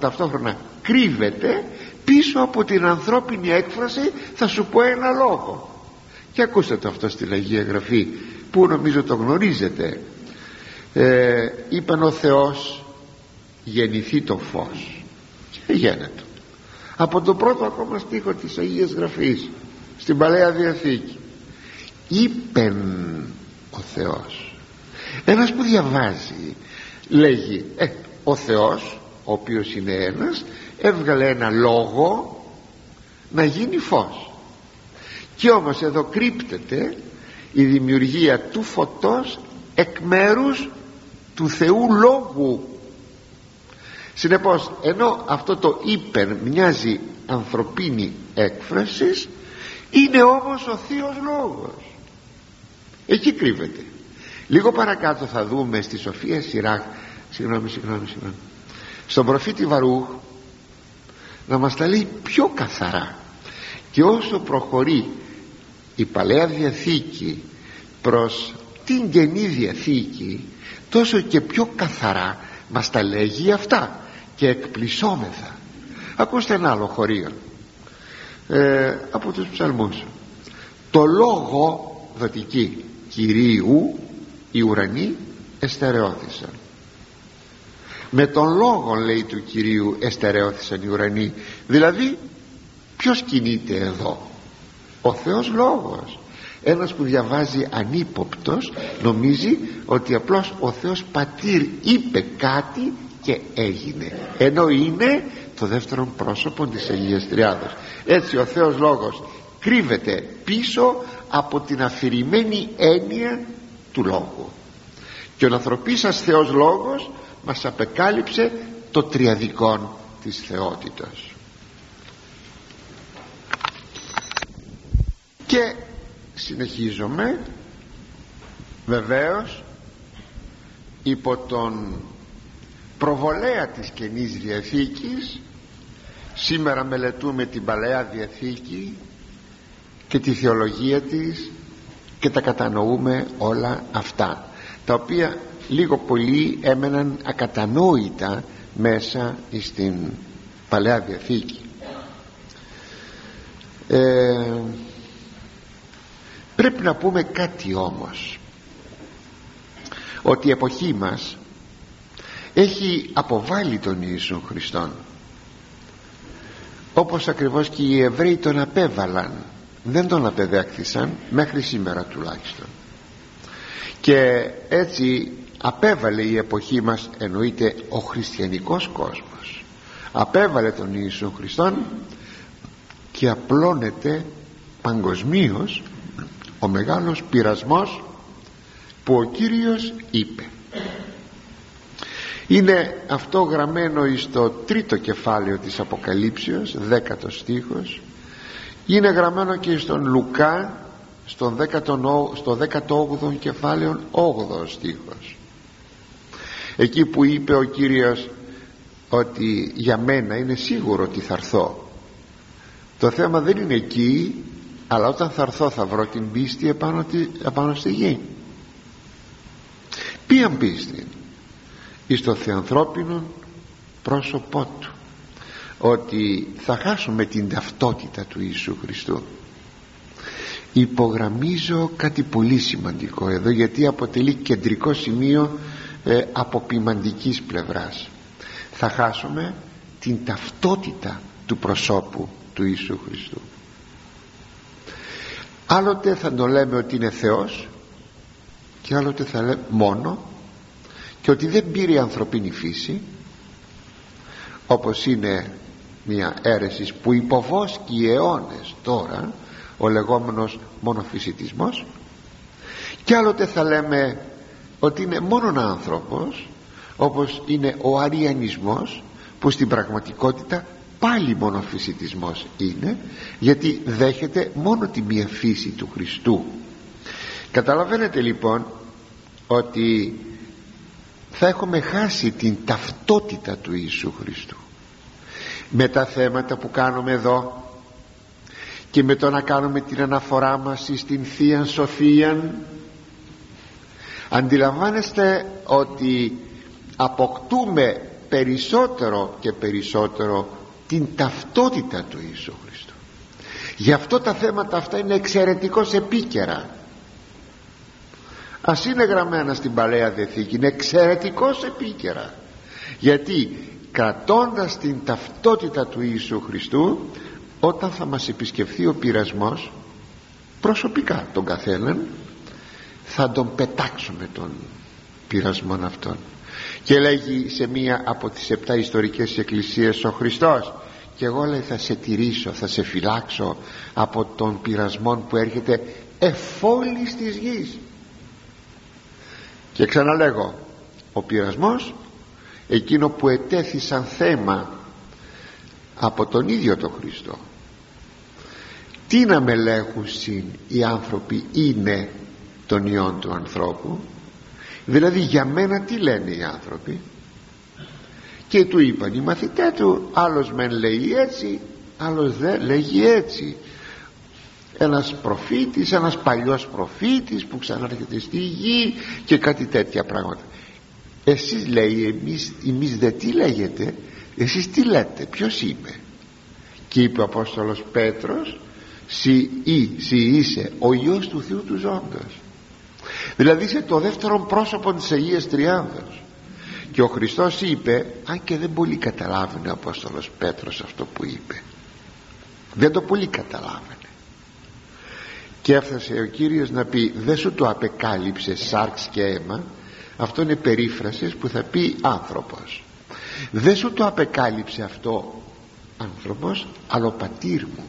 ταυτόχρονα κρύβεται πίσω από την ανθρώπινη έκφραση θα σου πω ένα λόγο. Και ακούστε το αυτό στη Αγία Γραφή που νομίζω το γνωρίζετε. Ε, είπαν ο Θεός γεννηθεί το φως και γένετο από το πρώτο ακόμα στίχο της Αγίας Γραφής στην Παλαιά Διαθήκη είπεν ο Θεός ένας που διαβάζει λέγει ε, ο Θεός ο οποίος είναι ένας έβγαλε ένα λόγο να γίνει φως. Και όμως εδώ κρύπτεται η δημιουργία του φωτός εκ μέρους του Θεού Λόγου. Συνεπώς ενώ αυτό το υπερ μοιάζει ανθρωπίνη έκφραση είναι όμως ο Θείος Λόγος. Εκεί κρύβεται. Λίγο παρακάτω θα δούμε στη Σοφία Σιράκ συγγνώμη συγγνώμη συγγνώμη στον προφήτη Βαρούχ να μας τα λέει πιο καθαρά. Και όσο προχωρεί η Παλαιά Διαθήκη προς την Καινή Διαθήκη τόσο και πιο καθαρά μας τα λέγει αυτά. Και εκπλησόμεθα. Ακούστε ένα άλλο χωρίο ε, από τους ψαλμούς. Το λόγο δοτική Κυρίου οι ουρανοί εστερεώθησαν με τον λόγο λέει του Κυρίου εστερεώθησαν οι ουρανοί. Δηλαδή ποιος κινείται εδώ; Ο Θεός Λόγος. Ένας που διαβάζει ανύποπτος νομίζει ότι απλώς ο Θεός Πατήρ είπε κάτι και έγινε. Ενώ είναι το δεύτερο πρόσωπο της Αγίας Τριάδος. Έτσι ο Θεός Λόγος κρύβεται πίσω από την αφηρημένη έννοια του Λόγου. Και ο ανθρωπίσας Θεός Λόγος μας απεκάλυψε το τριαδικόν της θεότητας. Και συνεχίζομαι βεβαίως υπό τον προβολέα της Καινής Διαθήκης. Σήμερα μελετούμε την Παλαιά Διαθήκη και τη θεολογία της και τα κατανοούμε όλα αυτά τα οποία λίγο πολύ έμεναν ακατανόητα μέσα στην Παλαιά Διαθήκη. Ε, πρέπει να πούμε κάτι όμως. Ότι η εποχή μας έχει αποβάλει τον Ιησού Χριστόν. Όπως ακριβώς και οι Εβραίοι τον απέβαλαν. Δεν τον απεδέχθησαν μέχρι σήμερα τουλάχιστον. Και έτσι απέβαλε η εποχή μας εννοείται ο χριστιανικός κόσμος. Απέβαλε τον Ιησού Χριστόν και απλώνεται παγκοσμίως ο μεγάλος πειρασμός που ο Κύριος είπε. Είναι αυτό γραμμένο στο τρίτο κεφάλαιο της Αποκαλύψεως δέκατος στίχος. Είναι γραμμένο και στον Λουκά στον 10, στο 18ο κεφάλαιο 8ο στίχος εκεί που είπε ο Κύριος ότι για μένα είναι σίγουρο ότι θα έρθω. Το θέμα δεν είναι εκεί αλλά όταν θα έρθω θα βρω την πίστη επάνω, επάνω στη γη. Ποιαν πίστη εις το θεανθρώπινο πρόσωπό του. Ότι θα χάσουμε την ταυτότητα του Ιησού Χριστού. Υπογραμμίζω κάτι πολύ σημαντικό εδώ γιατί αποτελεί κεντρικό σημείο ε, από ποιμαντικής πλευράς. Θα χάσουμε την ταυτότητα του προσώπου του Ιησού Χριστού. Άλλοτε θα το λέμε ότι είναι Θεός και άλλοτε θα λέμε μόνο και ότι δεν πήρε η ανθρωπίνη φύση όπως είναι μια αίρεσης που υποβόσκει αιώνες τώρα ο λεγόμενος μονοφυσιτισμός. Και άλλοτε θα λέμε ότι είναι μόνον άνθρωπος όπως είναι ο αριανισμός που στην πραγματικότητα πάλι μονοφυσιτισμός είναι γιατί δέχεται μόνο τη μία φύση του Χριστού. Καταλαβαίνετε λοιπόν ότι θα έχουμε χάσει την ταυτότητα του Ιησού Χριστού. Με τα θέματα που κάνουμε εδώ και με το να κάνουμε την αναφορά μας στην Θεία Σοφία αντιλαμβάνεστε ότι αποκτούμε περισσότερο και περισσότερο την ταυτότητα του Ιησού Χριστού. Γι' αυτό τα θέματα αυτά είναι εξαιρετικώς επίκαιρα. Ας είναι γραμμένα στην Παλαιά Διαθήκη είναι εξαιρετικώς επίκαιρα. Γιατί κρατώντας την ταυτότητα του Ιησού Χριστού όταν θα μας επισκεφθεί ο πειρασμός προσωπικά τον καθέναν θα τον πετάξουμε τον πειρασμό αυτόν. Και λέγει σε μία από τις επτά ιστορικές εκκλησίες ο Χριστός και εγώ λέει θα σε τηρήσω θα σε φυλάξω από τον πειρασμό που έρχεται εφόλης της γης και ξαναλέγω ο πειρασμός εκείνο που ετέθη σαν θέμα από τον ίδιο τον Χριστό. Τι να συν οι άνθρωποι είναι των ιών του ανθρώπου. Δηλαδή για μένα τι λένε οι άνθρωποι; Και του είπαν οι μαθητές του άλλος μεν λέει έτσι άλλος δεν λέγει έτσι. Ένας προφήτης ένας παλιός προφήτης που ξανάρχεται στη γη και κάτι τέτοια πράγματα. Εσείς λέει εμείς, εμείς δεν τι λέγετε; Εσείς τι λέτε; Ποιος είπε και είπε ο Απόστολος Πέτρος «Συ, ή, συ είσαι ο Υιός του Θεού του Ζώντος δηλαδή είσαι το δεύτερο πρόσωπο της Αγίας Τριάνδας και ο Χριστός είπε αν και δεν πολύ καταλάβαινε ο Απόστολος Πέτρος αυτό που είπε δεν το πολύ καταλάβαινε. Και έφτασε ο Κύριος να πει δεν σου το απεκάλυψε σάρξ και αίμα αυτό είναι περίφρασης που θα πει άνθρωπος δεν σου το απεκάλυψε αυτό άνθρωπος αλλά ο πατήρ μου.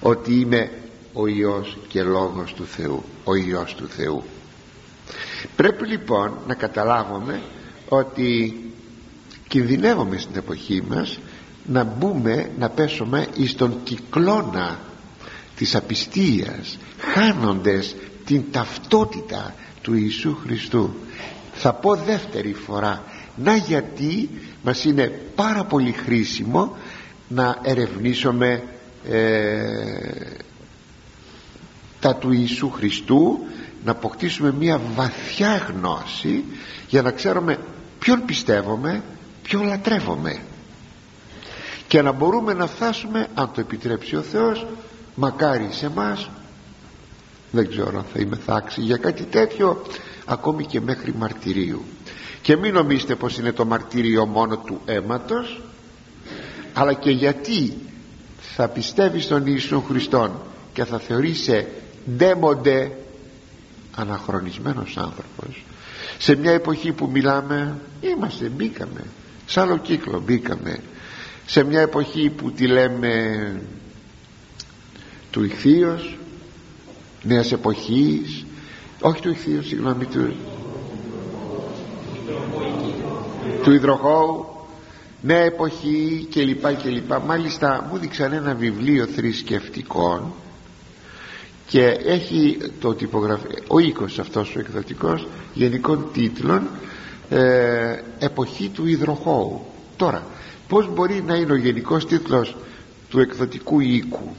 Ότι είμαι ο Υιός και Λόγος του Θεού ο Υιός του Θεού. Πρέπει λοιπόν να καταλάβουμε ότι κινδυνεύουμε στην εποχή μας να μπούμε να πέσουμε εις τον κυκλώνα της απιστίας χάνοντες την ταυτότητα του Ιησού Χριστού. Θα πω δεύτερη φορά να γιατί μας είναι πάρα πολύ χρήσιμο να ερευνήσουμε ε, τα του Ιησού Χριστού να αποκτήσουμε μια βαθιά γνώση για να ξέρουμε ποιον πιστεύουμε ποιον λατρεύουμε. Και να μπορούμε να φτάσουμε αν το επιτρέψει ο Θεός μακάρι σε μας δεν ξέρω αν θα είμαι θάξη για κάτι τέτοιο ακόμη και μέχρι μαρτυρίου. Και μην νομίζετε πως είναι το μαρτύριο μόνο του αίματος αλλά και γιατί θα πιστεύεις στον Ιησού Χριστόν και θα θεωρείσαι ντέμοντε αναχρονισμένος άνθρωπος. Σε μια εποχή που μιλάμε είμαστε μπήκαμε. Σε άλλο κύκλο μπήκαμε. Σε μια εποχή που τη λέμε του ηχθείος νέας εποχής. Όχι του ηχθείος συγγνώμη του του υδροχώου. Νέα εποχή και λοιπά και λοιπά. Μάλιστα μου δείξαν ένα βιβλίο θρησκευτικών και έχει το τυπογραφ... ο οίκος αυτός ο εκδοτικός γενικών τίτλων ε, εποχή του υδροχώου τώρα πως μπορεί να είναι ο γενικός τίτλος του εκδοτικού οίκου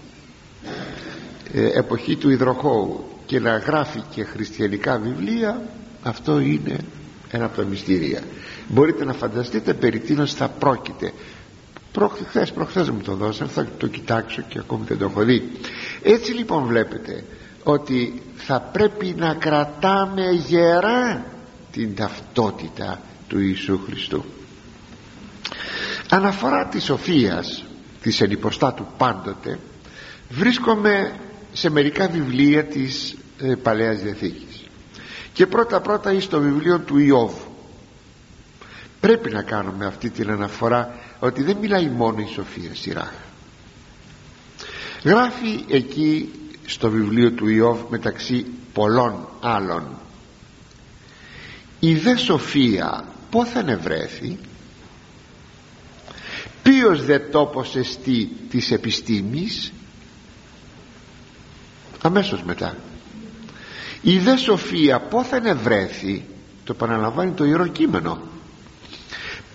ε, εποχή του υδροχώου και να γράφει και χριστιανικά βιβλία αυτό είναι ένα από τα μυστήρια. Μπορείτε να φανταστείτε περί τίνος θα πρόκειται. Προχθές, προχθές μου το δώσαν θα το κοιτάξω και ακόμη δεν το έχω δει έτσι λοιπόν βλέπετε ότι θα πρέπει να κρατάμε γερά την ταυτότητα του Ιησού Χριστού. Αναφορά της σοφίας της ενυποστάτου πάντοτε βρίσκομαι σε μερικά βιβλία της ε, Παλαιάς Διαθήκης. Και πρώτα πρώτα εις το βιβλίο του Ιώβ. Πρέπει να κάνουμε αυτή την αναφορά ότι δεν μιλάει μόνο η Σοφία σειρά γράφει εκεί στο βιβλίο του Ιώβ μεταξύ πολλών άλλων. Η δε Σοφία πόθεν ευρέθη ποιος δε τόπος εστί της επιστήμης; Αμέσως μετά. Η δε σοφία πόθεν ευρέθη το επαναλαμβάνει το Ιερό Κείμενο.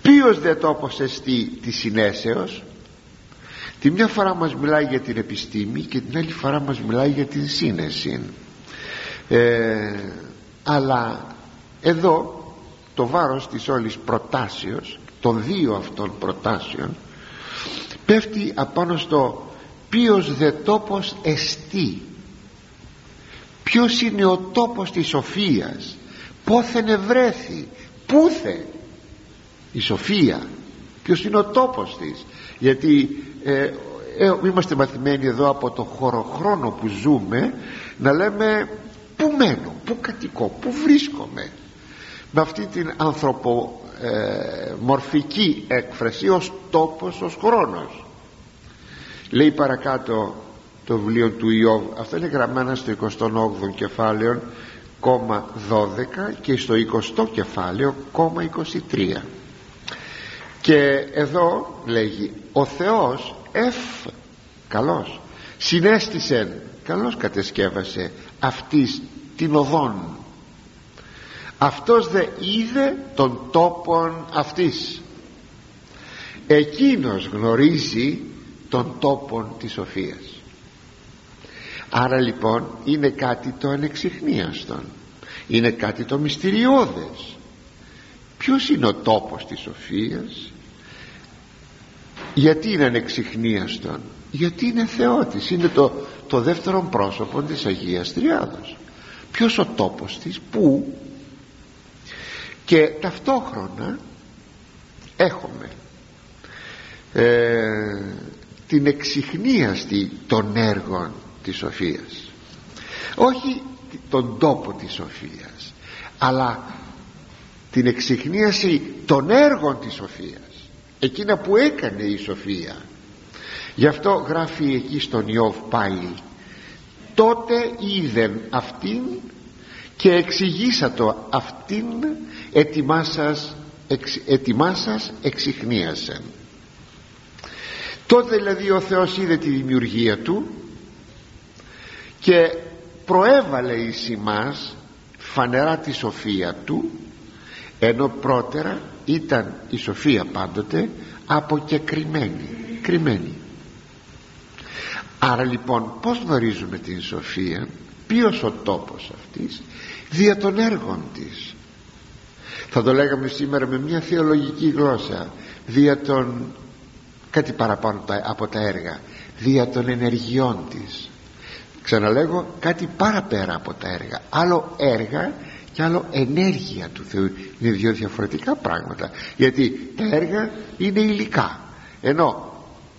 Ποιος δε τόπος εστί της συνέσεως; Τη μια φορά μας μιλάει για την επιστήμη και την άλλη φορά μας μιλάει για την σύνεση. Ε, αλλά εδώ το βάρος της όλης προτάσεως των δύο αυτών προτάσεων πέφτει απάνω στο ποιος δε τόπος εστί. Ποιος είναι ο τόπος της σοφίας. Πόθεν ευρέθη. Πούθε η σοφία. Ποιος είναι ο τόπος της. Γιατί ε, ε, είμαστε μαθημένοι εδώ από το χωροχρόνο που ζούμε να λέμε πού μένω, πού κατοικώ, πού βρίσκομαι με αυτή την ανθρωπομορφική ε, έκφραση ως τόπος, ως χρόνος. Λέει παρακάτω το βιβλίο του Ιώβ αυτό είναι γραμμένα στο 28ο κεφάλαιο κόμμα 12 και στο 20ο κεφάλαιο κόμμα 23 και εδώ λέγει ο Θεός εφ καλός. Συνέστησε καλώς κατεσκεύασε αυτής την οδόν. Αυτός δε είδε τον τόπον αυτής. Εκείνος γνωρίζει τον τόπον της σοφίας άρα λοιπόν είναι κάτι το ανεξιχνίαστον. Είναι κάτι το μυστηριώδες ποιος είναι ο τόπος της σοφίας; Γιατί είναι ανεξιχνίαστον; Γιατί είναι θεότης; Είναι το, το δεύτερο πρόσωπο της Αγίας Τριάδος. Ποιος ο τόπος της, πού; Και ταυτόχρονα έχουμε ε, την εξυχνίαστη των έργων της σοφίας. Όχι τον τόπο της σοφίας αλλά την εξυχνίαση των έργων της σοφίας. Εκείνα που έκανε η σοφία. Γι' αυτό γράφει εκεί στον Ιώβ πάλι τότε είδεν αυτήν και εξηγήσατο αυτήν ετοιμάσας, εξ, ετοιμάσας εξυχνίασεν τότε δηλαδή ο Θεός είδε τη δημιουργία του και προέβαλε εις εμάς φανερά τη σοφία του ενώ πρώτερα ήταν η σοφία πάντοτε αποκεκριμένη κρυμμένη. Άρα λοιπόν πως γνωρίζουμε την σοφία ποιος ο τόπος αυτής δια των έργων της. Θα το λέγαμε σήμερα με μια θεολογική γλώσσα δια των κάτι παραπάνω από τα έργα δια των ενεργειών της. Ξαναλέγω κάτι παραπέρα από τα έργα άλλο έργα και άλλο ενέργεια του Θεού. Είναι δύο διαφορετικά πράγματα. Γιατί τα έργα είναι υλικά. Ενώ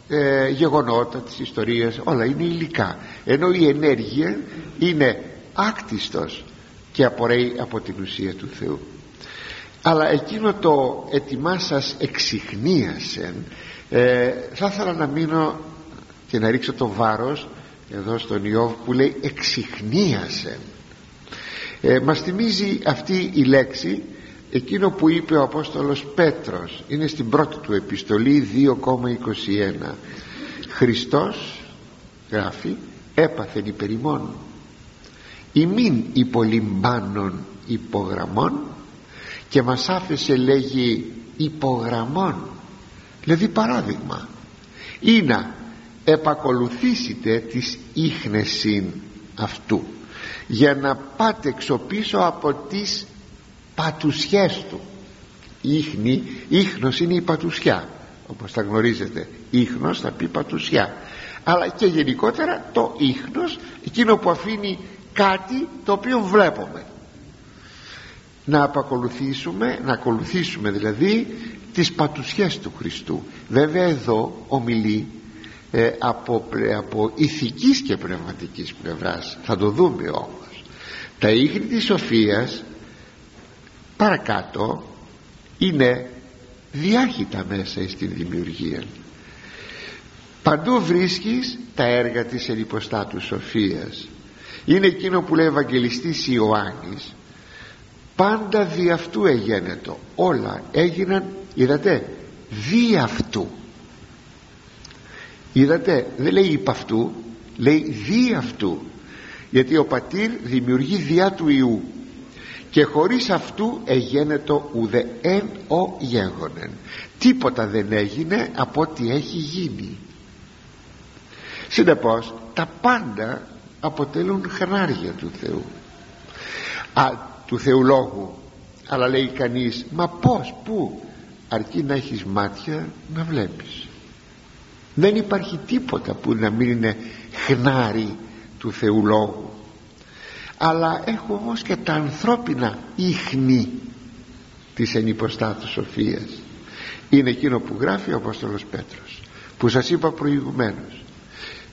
ε, γεγονότα της ιστορίας όλα είναι υλικά. Ενώ η ενέργεια είναι άκτιστος και απορρέει από την ουσία του Θεού. Αλλά εκείνο το ετοιμά σας εξυχνίασεν ε, θα ήθελα να μείνω και να ρίξω το βάρος εδώ στον Ιώβ που λέει εξυχνίασεν ε, μας θυμίζει αυτή η λέξη εκείνο που είπε ο Απόστολος Πέτρος. Είναι στην πρώτη του επιστολή 2,21 Χριστός γράφει έπαθεν υπερημών. Ημίν υπολυμπάνων υπογραμμών και μας άφησε λέγει υπογραμμών. Δηλαδή παράδειγμα ή να επακολουθήσετε τις ίχνεσιν αυτού για να πάτε εξωπίσω από τις πατουσιές του. Ίχνη, ίχνος είναι η πατουσιά. Όπως τα γνωρίζετε ίχνος θα πει πατουσιά. Αλλά και γενικότερα το ίχνος εκείνο που αφήνει κάτι το οποίο βλέπουμε. Να απακολουθήσουμε να ακολουθήσουμε δηλαδή τις πατουσιές του Χριστού. Βέβαια εδώ ομιλεί ε, από, από ηθικής και πνευματικής πλευράς θα το δούμε όμως. Τα ίχνη της σοφίας παρακάτω είναι διάχυτα μέσα στην δημιουργία. Παντού βρίσκεις τα έργα της ενυποστάτου σοφίας. Είναι εκείνο που λέει Ευαγγελιστής Ιωάννης πάντα δι' αυτού εγένετο. Όλα έγιναν είδατε δι' αυτού είδατε δεν λέει υπ' αυτού λέει δι' αυτού. Γιατί ο πατήρ δημιουργεί διά του Ιού. Και χωρίς αυτού εγένετο ουδε εν ο γέγονεν. Τίποτα δεν έγινε από ό,τι έχει γίνει. Συνεπώς τα πάντα αποτελούν χνάρια του Θεού. Α, του Θεού Λόγου. Αλλά λέει κανείς μα πως, πού αρκεί να έχεις μάτια να βλέπεις δεν υπάρχει τίποτα που να μην είναι χνάρι του Θεού Λόγου. Αλλά έχω όμως και τα ανθρώπινα ίχνη της ενυποστάτους σοφίας. Είναι εκείνο που γράφει ο Απόστολος Πέτρος που σας είπα προηγουμένως.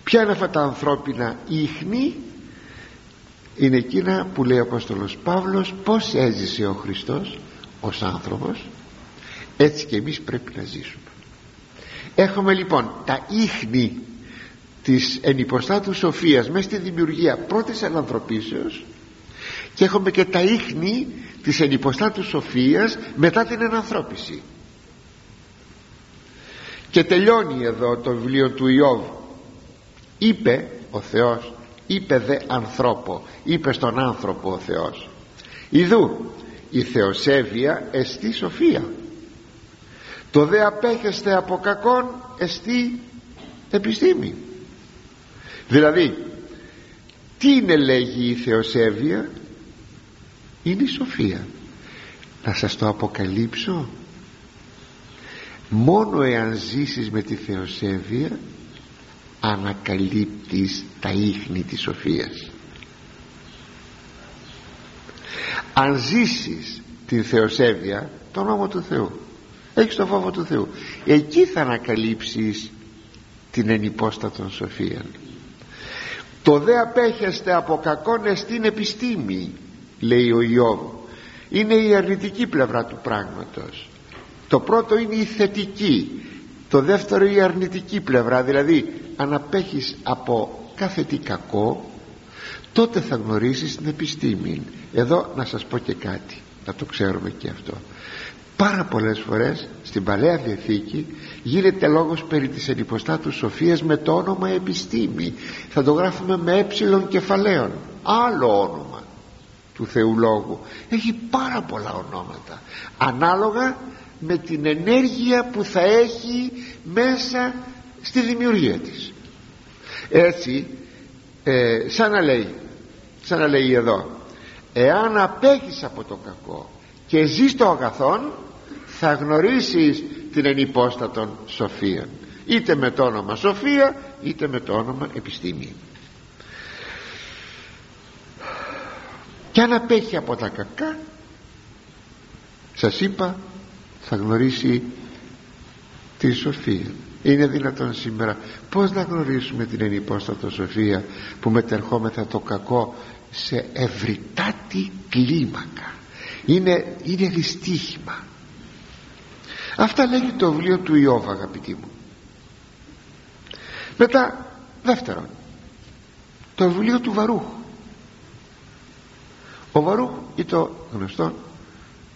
Ποια είναι αυτά τα ανθρώπινα ίχνη; Είναι εκείνα που λέει ο Απόστολος Παύλος πως έζησε ο Χριστός ως άνθρωπος. Έτσι και εμείς πρέπει να ζήσουμε έχουμε λοιπόν τα ίχνη της ενυποστάτου σοφίας μέσα στη δημιουργία πρώτης ανθρωπίσεως και έχουμε και τα ίχνη της ενυποστάτου σοφίας μετά την ενανθρώπιση. Και τελειώνει εδώ το βιβλίο του Ιώβ. Είπε ο Θεός είπε δε ανθρώπο είπε στον άνθρωπο ο Θεός. Ιδού η θεοσέβεια εστί σοφία το δε απέχεστε από κακόν εστί επιστήμη. Δηλαδή τι είναι λέγει η θεοσέβεια; Είναι η σοφία. Να σας το αποκαλύψω. Μόνο εάν ζήσεις με τη θεοσέβεια ανακαλύπτεις τα ίχνη της σοφίας. Αν ζήσεις την θεοσέβεια τον νόμο του Θεού έχεις τον φόβο του Θεού. Εκεί θα ανακαλύψεις την ενυπόστατον σοφία το δε απέχεστε από κακόν στην επιστήμη λέει ο Ιώβ. Είναι η αρνητική πλευρά του πράγματος. Το πρώτο είναι η θετική. Το δεύτερο η αρνητική πλευρά δηλαδή αν απέχεις από κάθε τι κακό τότε θα γνωρίσεις την επιστήμη. Εδώ να σας πω και κάτι να το ξέρουμε και αυτό πάρα πολλές φορές στην Παλαιά Διαθήκη γίνεται λόγος περί της ενυποστάτους σοφίας με το όνομα επιστήμη θα το γράφουμε με ε κεφαλαίων. Άλλο όνομα του Θεού Λόγου. Έχει πάρα πολλά ονόματα. Ανάλογα με την ενέργεια που θα έχει μέσα στη δημιουργία της. Έτσι ε, σαν να λέει σαν να λέει εδώ εάν απέχεις από το κακό και ζεις το αγαθόν θα γνωρίσεις την ενυπόστατον σοφία είτε με το όνομα σοφία είτε με το όνομα επιστήμη. Και αν απέχει από τα κακά σας είπα θα γνωρίσει τη σοφία. Είναι δυνατόν σήμερα. Πως να γνωρίσουμε την ενυπόστατο σοφία που μετερχόμεθα το κακό σε ευρυτάτη κλίμακα. Είναι, είναι δυστύχημα αυτά λέγει το βιβλίο του Ιώβ αγαπητοί μου. Μετά δεύτερον το βιβλίο του Βαρούχ. Ο Βαρούχ ή το γνωστό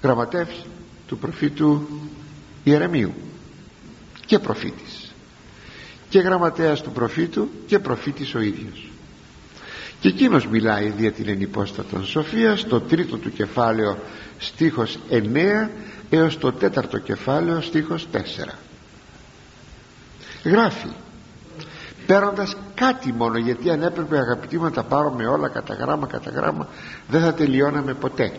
γραμματεύς του προφήτου Ιερεμίου και προφήτης. Και γραμματέας του προφήτου και προφήτης ο ίδιος και εκείνος μιλάει δια την ενυπόστατον σοφία στο τρίτο του κεφάλαιο στίχος 9 έως το τέταρτο κεφάλαιο στίχος 4 γράφει παίρνοντας κάτι μόνο γιατί αν έπρεπε αγαπητοί μου να τα πάρουμε όλα κατά γράμμα κατά γράμμα δεν θα τελειώναμε ποτέ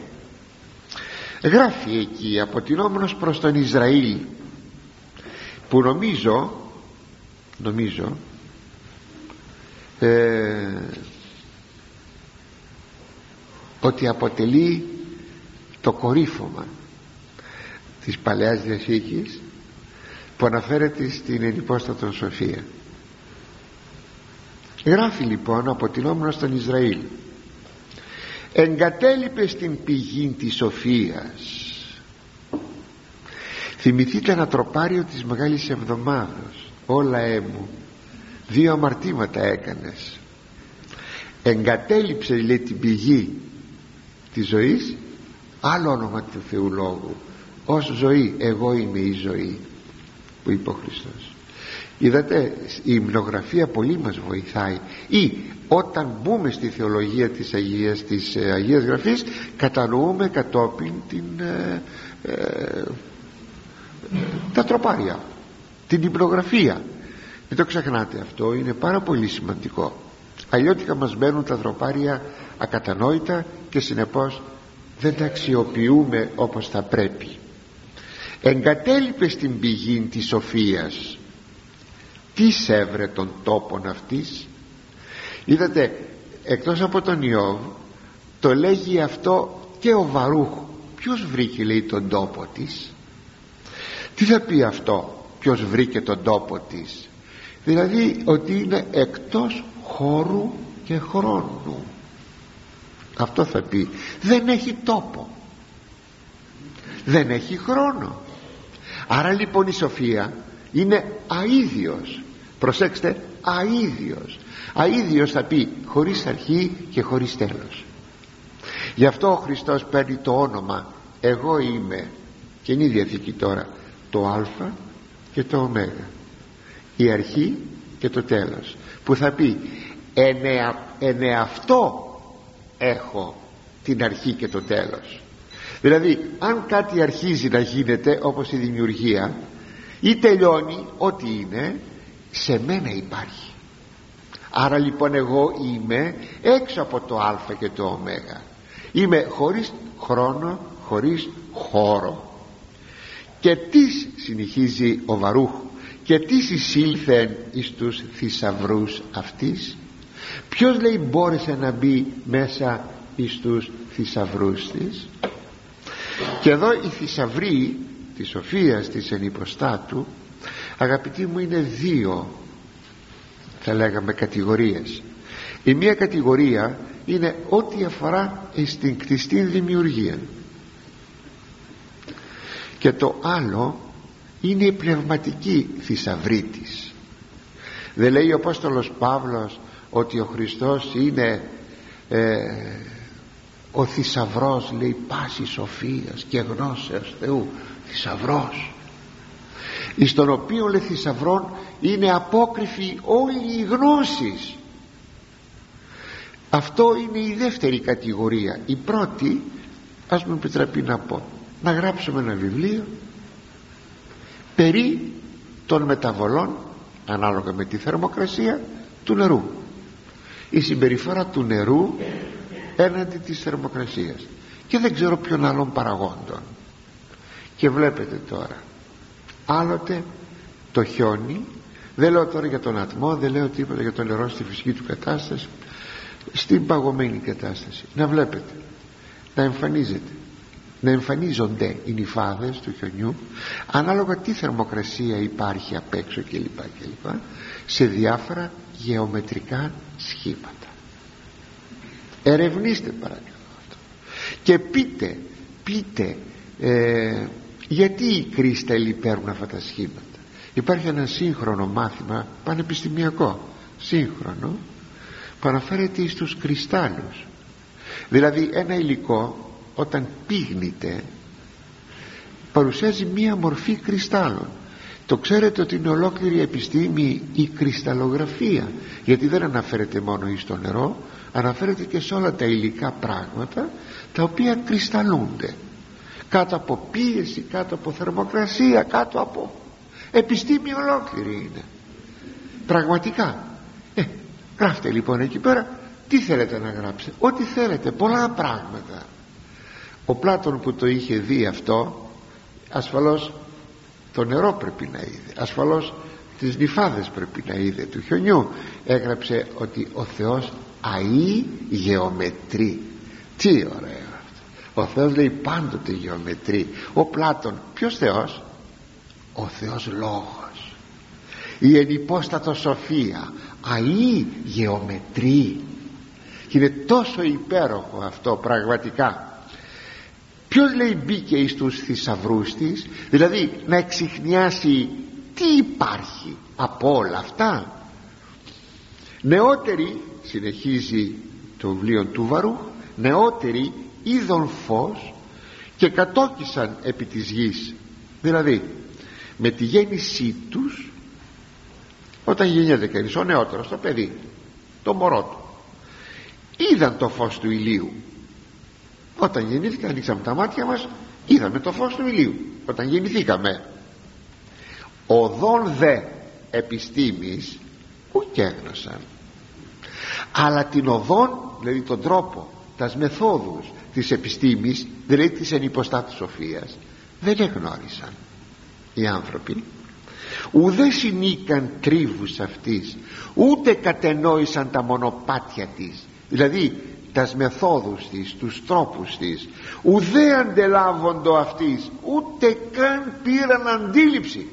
γράφει εκεί αποτινόμενος προς τον Ισραήλ που νομίζω νομίζω ε, ότι αποτελεί το κορύφωμα της Παλαιάς Διαθήκης που αναφέρεται στην ενυπόστατον Σοφία. Γράφει λοιπόν αποτινόμενος στον Ισραήλ. Εγκατέλειπε στην πηγή της σοφίας. Θυμηθείτε ένα τροπάριο της Μεγάλης Εβδομάδος. Όλα έμου. Δύο αμαρτήματα έκανες. Εγκατέλειψε λέει την πηγή της ζωής άλλο όνομα του Θεού Λόγου. Ως ζωή εγώ είμαι η ζωή που είπε ο Χριστός. Είδατε η υμνογραφία πολύ μας βοηθάει. Ή όταν μπούμε στη θεολογία της Αγίας, της ε, Αγίας Γραφής κατανοούμε κατόπιν την, ε, ε, τα τροπάρια την υμνογραφία. Μην το ξεχνάτε αυτό είναι πάρα πολύ σημαντικό. Αλλιώτικα μας μπαίνουν τα τροπάρια ακατανόητα και συνεπώς δεν τα αξιοποιούμε όπως θα πρέπει. Εγκατέλειπε στην πηγή της σοφίας. Τι σέβρε τον τόπον αυτής. Είδατε εκτός από τον Ιώβ το λέγει αυτό και ο Βαρούχ. Ποιος βρήκε λέει τον τόπο της. Τι θα πει αυτό ποιος βρήκε τον τόπο της. Δηλαδή ότι είναι εκτός χώρου και χρόνου αυτό θα πει. Δεν έχει τόπο. Δεν έχει χρόνο. Άρα λοιπόν η σοφία είναι αίδιος. Προσέξτε αίδιος. Αίδιος θα πει χωρίς αρχή και χωρίς τέλος. Γι' αυτό ο Χριστός παίρνει το όνομα εγώ είμαι και είναι η Διαθήκη τώρα το α και το ω. Η αρχή και το τέλος. Που θα πει ενε, αυτό έχω την αρχή και το τέλος. Δηλαδή αν κάτι αρχίζει να γίνεται όπως η δημιουργία ή τελειώνει ό,τι είναι σε μένα υπάρχει. Άρα λοιπόν εγώ είμαι έξω από το α και το ω. Είμαι χωρίς χρόνο χωρίς χώρο. Και τις συνεχίζει ο Βαρούχ και τις εισήλθεν εις τους θησαυρούς αυτής ποιος λέει μπόρεσε να μπει μέσα εις τους θησαυρούς της; Και εδώ η θησαυρή της σοφίας της ενυποστάτου αγαπητοί μου είναι δύο θα λέγαμε κατηγορίες. Η μία κατηγορία είναι ό,τι αφορά στην κτιστή δημιουργία. Και το άλλο είναι η πνευματική θησαυρή της. Δεν λέει ο Απόστολος Παύλος ότι ο Χριστός είναι ε, ο θησαυρός λέει πάσης σοφίας και γνώσεως Θεού θησαυρός. εις τον οποίο λέει θησαυρών είναι απόκριφη όλη η γνώση αυτό είναι η δεύτερη κατηγορία η πρώτη ας μου επιτραπεί να πω να γράψουμε ένα βιβλίο περί των μεταβολών ανάλογα με τη θερμοκρασία του νερού η συμπεριφορά του νερού έναντι της θερμοκρασίας. Και δεν ξέρω ποιον άλλον παραγόντων. Και βλέπετε τώρα. Άλλοτε το χιόνι δεν λέω τώρα για τον ατμό δεν λέω τίποτα για το νερό στη φυσική του κατάσταση στην παγωμένη κατάσταση. Να βλέπετε. Να εμφανίζεται. Να εμφανίζονται οι νυφάδες του χιονιού ανάλογα τι θερμοκρασία υπάρχει απ' έξω κλπ, κλπ σε διάφορα γεωμετρικά σχήματα. Ερευνήστε παρακαλώ αυτό. Και πείτε πείτε ε, γιατί οι κρίσταλοι παίρνουν αυτά τα σχήματα. Υπάρχει ένα σύγχρονο μάθημα πανεπιστημιακό σύγχρονο που αναφέρεται στους κρυστάλλους. Δηλαδή ένα υλικό όταν πίγνεται παρουσιάζει μία μορφή κρυστάλλων το ξέρετε ότι είναι ολόκληρη επιστήμη η κρυσταλλογραφία γιατί δεν αναφέρεται μόνο στο νερό αναφέρεται και σε όλα τα υλικά πράγματα τα οποία κρυσταλλούνται. Κάτω από πίεση, κάτω από θερμοκρασία κάτω από επιστήμη ολόκληρη είναι. Πραγματικά. Ε, γράφτε λοιπόν εκεί πέρα τι θέλετε να γράψετε. Ό,τι θέλετε πολλά πράγματα. Ο Πλάτων που το είχε δει αυτό ασφαλώς το νερό πρέπει να είδε. Ασφαλώς τις νυφάδες πρέπει να είδε του χιονιού. Έγραψε ότι ο Θεός αεί γεωμετρεί τι ωραίο αυτό. Ο Θεός λέει πάντοτε γεωμετρεί ο Πλάτων ποιος Θεός; Ο Θεός Λόγος. Η ενυπόστατο σοφία αεί γεωμετρεί και είναι τόσο υπέροχο αυτό πραγματικά ποιος λέει μπήκε εις τους θησαυρούς της δηλαδή να εξηχνιάσει τι υπάρχει από όλα αυτά. Νεότεροι συνεχίζει το βιβλίο του Βαρού νεότεροι είδον φως και κατόκισαν επί της γης. Δηλαδή με τη γέννησή τους όταν γεννιέται κανείς ο νεότερος το παιδί το μωρό του είδαν το φως του ηλίου όταν γεννήθηκα ανοίξαμε τα μάτια μας είδαμε το φως του ηλίου. Όταν γεννηθήκαμε οδόν δε επιστήμης ουκ έγνωσαν. Αλλά την οδόν δηλαδή τον τρόπο τας μεθόδους της επιστήμης δηλαδή της ενυποστάτης σοφίας δεν εγνώρισαν οι άνθρωποι. Ουδέ συνήκαν τρίβους αυτής ούτε κατενόησαν τα μονοπάτια της. Δηλαδή τας μεθόδους της, τους τρόπους της. Ουδέ αντελάβοντο αυτής ούτε καν πήραν αντίληψη.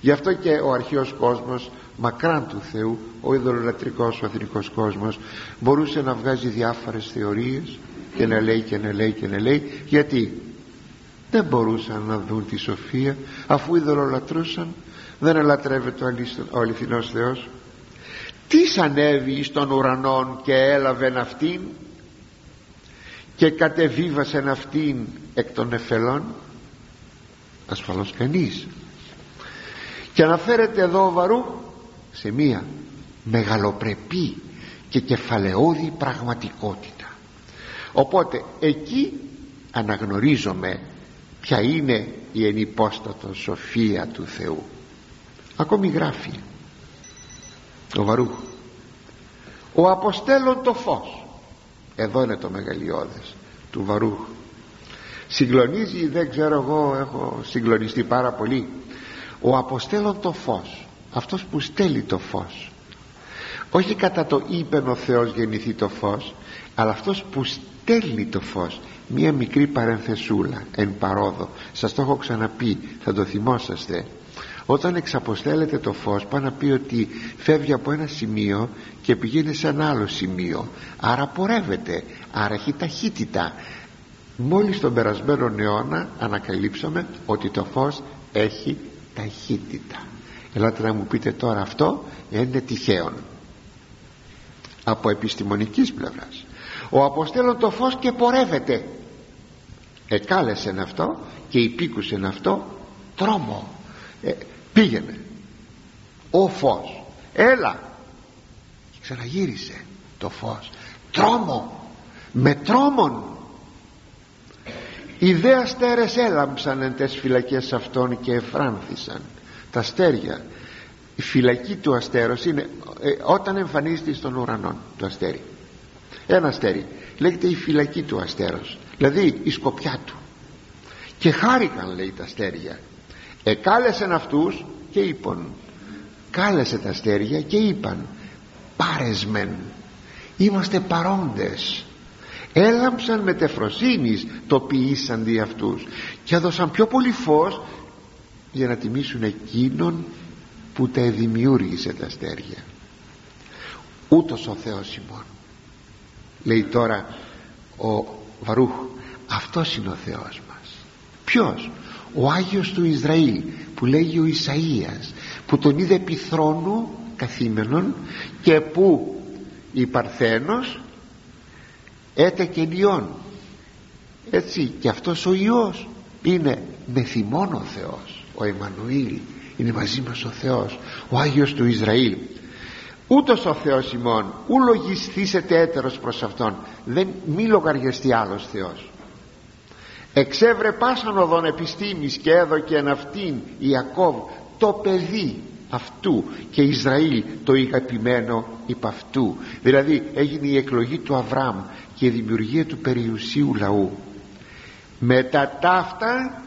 Γι' αυτό και ο αρχαίος κόσμος μακράν του Θεού ο ειδωλολατρικός ο αθηνικός κόσμος μπορούσε να βγάζει διάφορες θεωρίες και να λέει και να λέει και να λέει. Γιατί; Δεν μπορούσαν να δουν τη σοφία αφού ειδωλολατρούσαν δεν ελατρεύεται ο αληθινός Θεός τι ανέβη στον ουρανόν και έλαβε αυτήν και κατεβίβασε αυτήν εκ των εφελών. Ασφαλώς κανείς. Και αναφέρεται εδώ ο Βαρού σε μία μεγαλοπρεπή και κεφαλαιώδη πραγματικότητα. Οπότε εκεί αναγνωρίζομαι ποια είναι η ενυπόστατο σοφία του Θεού. Ακόμη γράφει ο Βαρούχ ο αποστέλων το φως. Εδώ είναι το μεγαλειώδες του Βαρούχ συγκλονίζει δεν ξέρω εγώ έχω συγκλονιστεί πάρα πολύ. Ο αποστέλων το φως αυτός που στέλνει το φως. Όχι κατά το είπεν ο Θεός γεννηθεί το φως αλλά αυτός που στέλνει το φως. Μία μικρή παρενθεσούλα εν παρόδο. Σας το έχω ξαναπεί θα το θυμόσαστε όταν εξαποστέλλεται το φως πάει να πει ότι φεύγει από ένα σημείο και πηγαίνει σε ένα άλλο σημείο. Άρα πορεύεται άρα έχει ταχύτητα. Μόλις τον περασμένο αιώνα ανακαλύψαμε ότι το φως έχει ταχύτητα. Ελάτε να μου πείτε τώρα αυτό είναι τυχαίο από επιστημονικής πλευράς. Ο αποστέλων το φως και πορεύεται. Εκάλεσεν αυτό και υπήκουσεν αυτό τρόμο. Ε, πήγαινε. Ο φως. Έλα. Και ξαναγύρισε το φως. Τρόμο. Με τρόμον. Οι δε αστέρες έλαμψαν εν τες φυλακές αυτών και εφράνθησαν. Τα αστέρια. Η φυλακή του αστέρος είναι ε, όταν εμφανίζεται στον ουρανό το αστέρι. Ένα αστέρι. Λέγεται η φυλακή του αστέρος. Δηλαδή η σκοπιά του. Και χάρηκαν λέει τα αστέρια εκάλεσεν αυτούς και είπαν κάλεσε τα αστέρια και είπαν πάρεσμεν είμαστε παρόντες. Έλαμψαν με τεφροσύνης το ποιήσαν δι' αυτούς. Και έδωσαν πιο πολύ φως για να τιμήσουν εκείνον που τα δημιούργησε τα αστέρια ούτως ο Θεός ημών. Λέει τώρα ο Βαρούχ αυτός είναι ο Θεός μας ποιος ο Άγιος του Ισραήλ που λέγει ο Ισαΐας που τον είδε επί θρόνου καθήμενον και που η Παρθένος έτεκε λιών έτσι και αυτός ο Υιός είναι μεθυμόν ο Θεός ο Εμμανουήλ είναι μαζί μας ο Θεός ο Άγιος του Ισραήλ. Ούτως ο Θεός ημών ου λογιστήσετε έτερος προς Αυτόν. Δεν μη λογαριαστεί άλλος Θεός εξέβρε πάσαν οδόν επιστήμης και έδωκε εν αυτήν Ιακώβ το παιδί αυτού και Ισραήλ το ηγαπημένο υπ' αυτού. Δηλαδή έγινε η εκλογή του Αβραάμ και η δημιουργία του περιουσίου λαού. Μετά ταύτα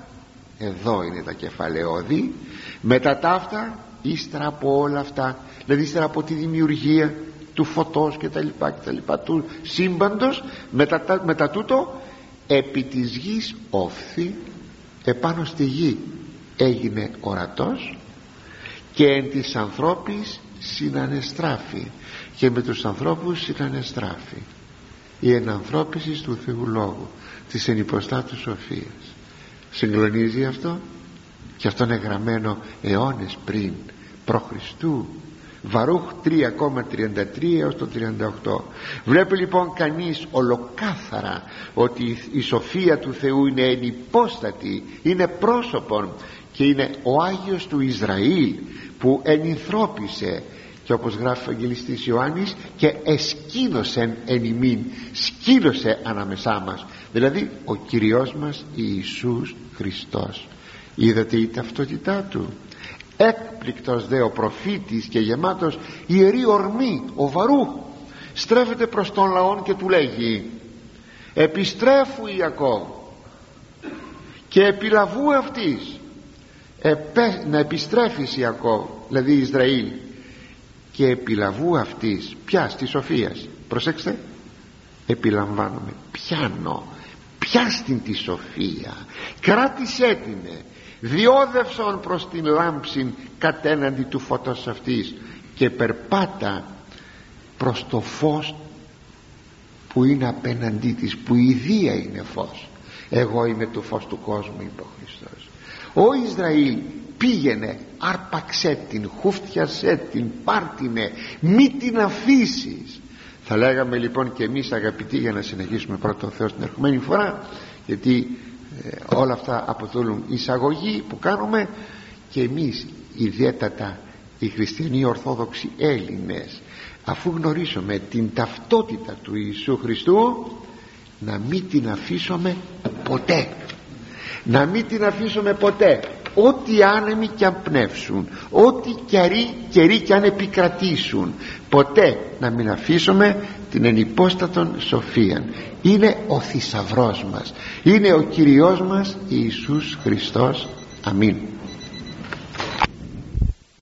εδώ είναι τα κεφαλαιόδη μετά ταύτα ύστερα από όλα αυτά. Δηλαδή ύστερα από τη δημιουργία του φωτός και τα λοιπά και τα λοιπά του σύμπαντος μετά, μετά τούτο επί της γης όφθη επάνω στη γη έγινε ορατός και εν της ανθρώπης συνανεστράφη και με τους ανθρώπους συνανεστράφη. Η ενανθρώπιση του Θεού Λόγου της ενυποστάτους σοφίας. Συγκλονίζει αυτό; Και αυτό είναι γραμμένο αιώνες πριν προ Χριστού Βαρούχ 3,33 έως το 38 βλέπει λοιπόν κανείς ολοκάθαρα ότι η σοφία του Θεού είναι ενυπόστατη είναι πρόσωπον και είναι ο Άγιος του Ισραήλ που ενυθρώπησε και όπως γράφει ο Αγγελιστής Ιωάννης και εσκήνωσεν εν ημίν σκήνωσε ανάμεσά μας δηλαδή ο Κυριός μας Ιησούς Χριστός. Είδατε η ταυτότητά του έκπληκτος δε ο προφήτης και γεμάτος ιερή ορμή ο βαρού στρέφεται προς τον λαόν και του λέγει επιστρέφου Ιακώβ και επιλαβού αυτής επέ, να επιστρέφεις Ιακώβ δηλαδή Ισραήλ και επιλαβού αυτής πια τη Σοφίας προσέξτε επιλαμβάνομαι πιάνω πιάστην τη Σοφία κράτησέ την διόδευσον προς την λάμψη κατέναντι του φωτός αυτής και περπάτα προς το φως που είναι απέναντί της που η Δία είναι φως. Εγώ είμαι το φως του κόσμου είπε ο Χριστός. Ο Ισραήλ πήγαινε άρπαξέ την χούφτιασέ την πάρτινε μη την αφήσεις θα λέγαμε λοιπόν και εμείς αγαπητοί για να συνεχίσουμε πρώτο Θεό την ερχομένη φορά γιατί ε, όλα αυτά αποτελούν εισαγωγή που κάνουμε και εμείς ιδιαίτερα οι χριστιανοί ορθόδοξοι Έλληνες αφού γνωρίσουμε την ταυτότητα του Ιησού Χριστού να μην την αφήσουμε ποτέ. Να μην την αφήσουμε ποτέ. Ό,τι άνεμοι και αν πνεύσουν ό,τι καιροί, καιροί και αν επικρατήσουν ποτέ να μην αφήσουμε την ενυπόστατον σοφία είναι ο θησαυρός μας. Είναι ο Κυριός μας Ιησούς Χριστός. Αμήν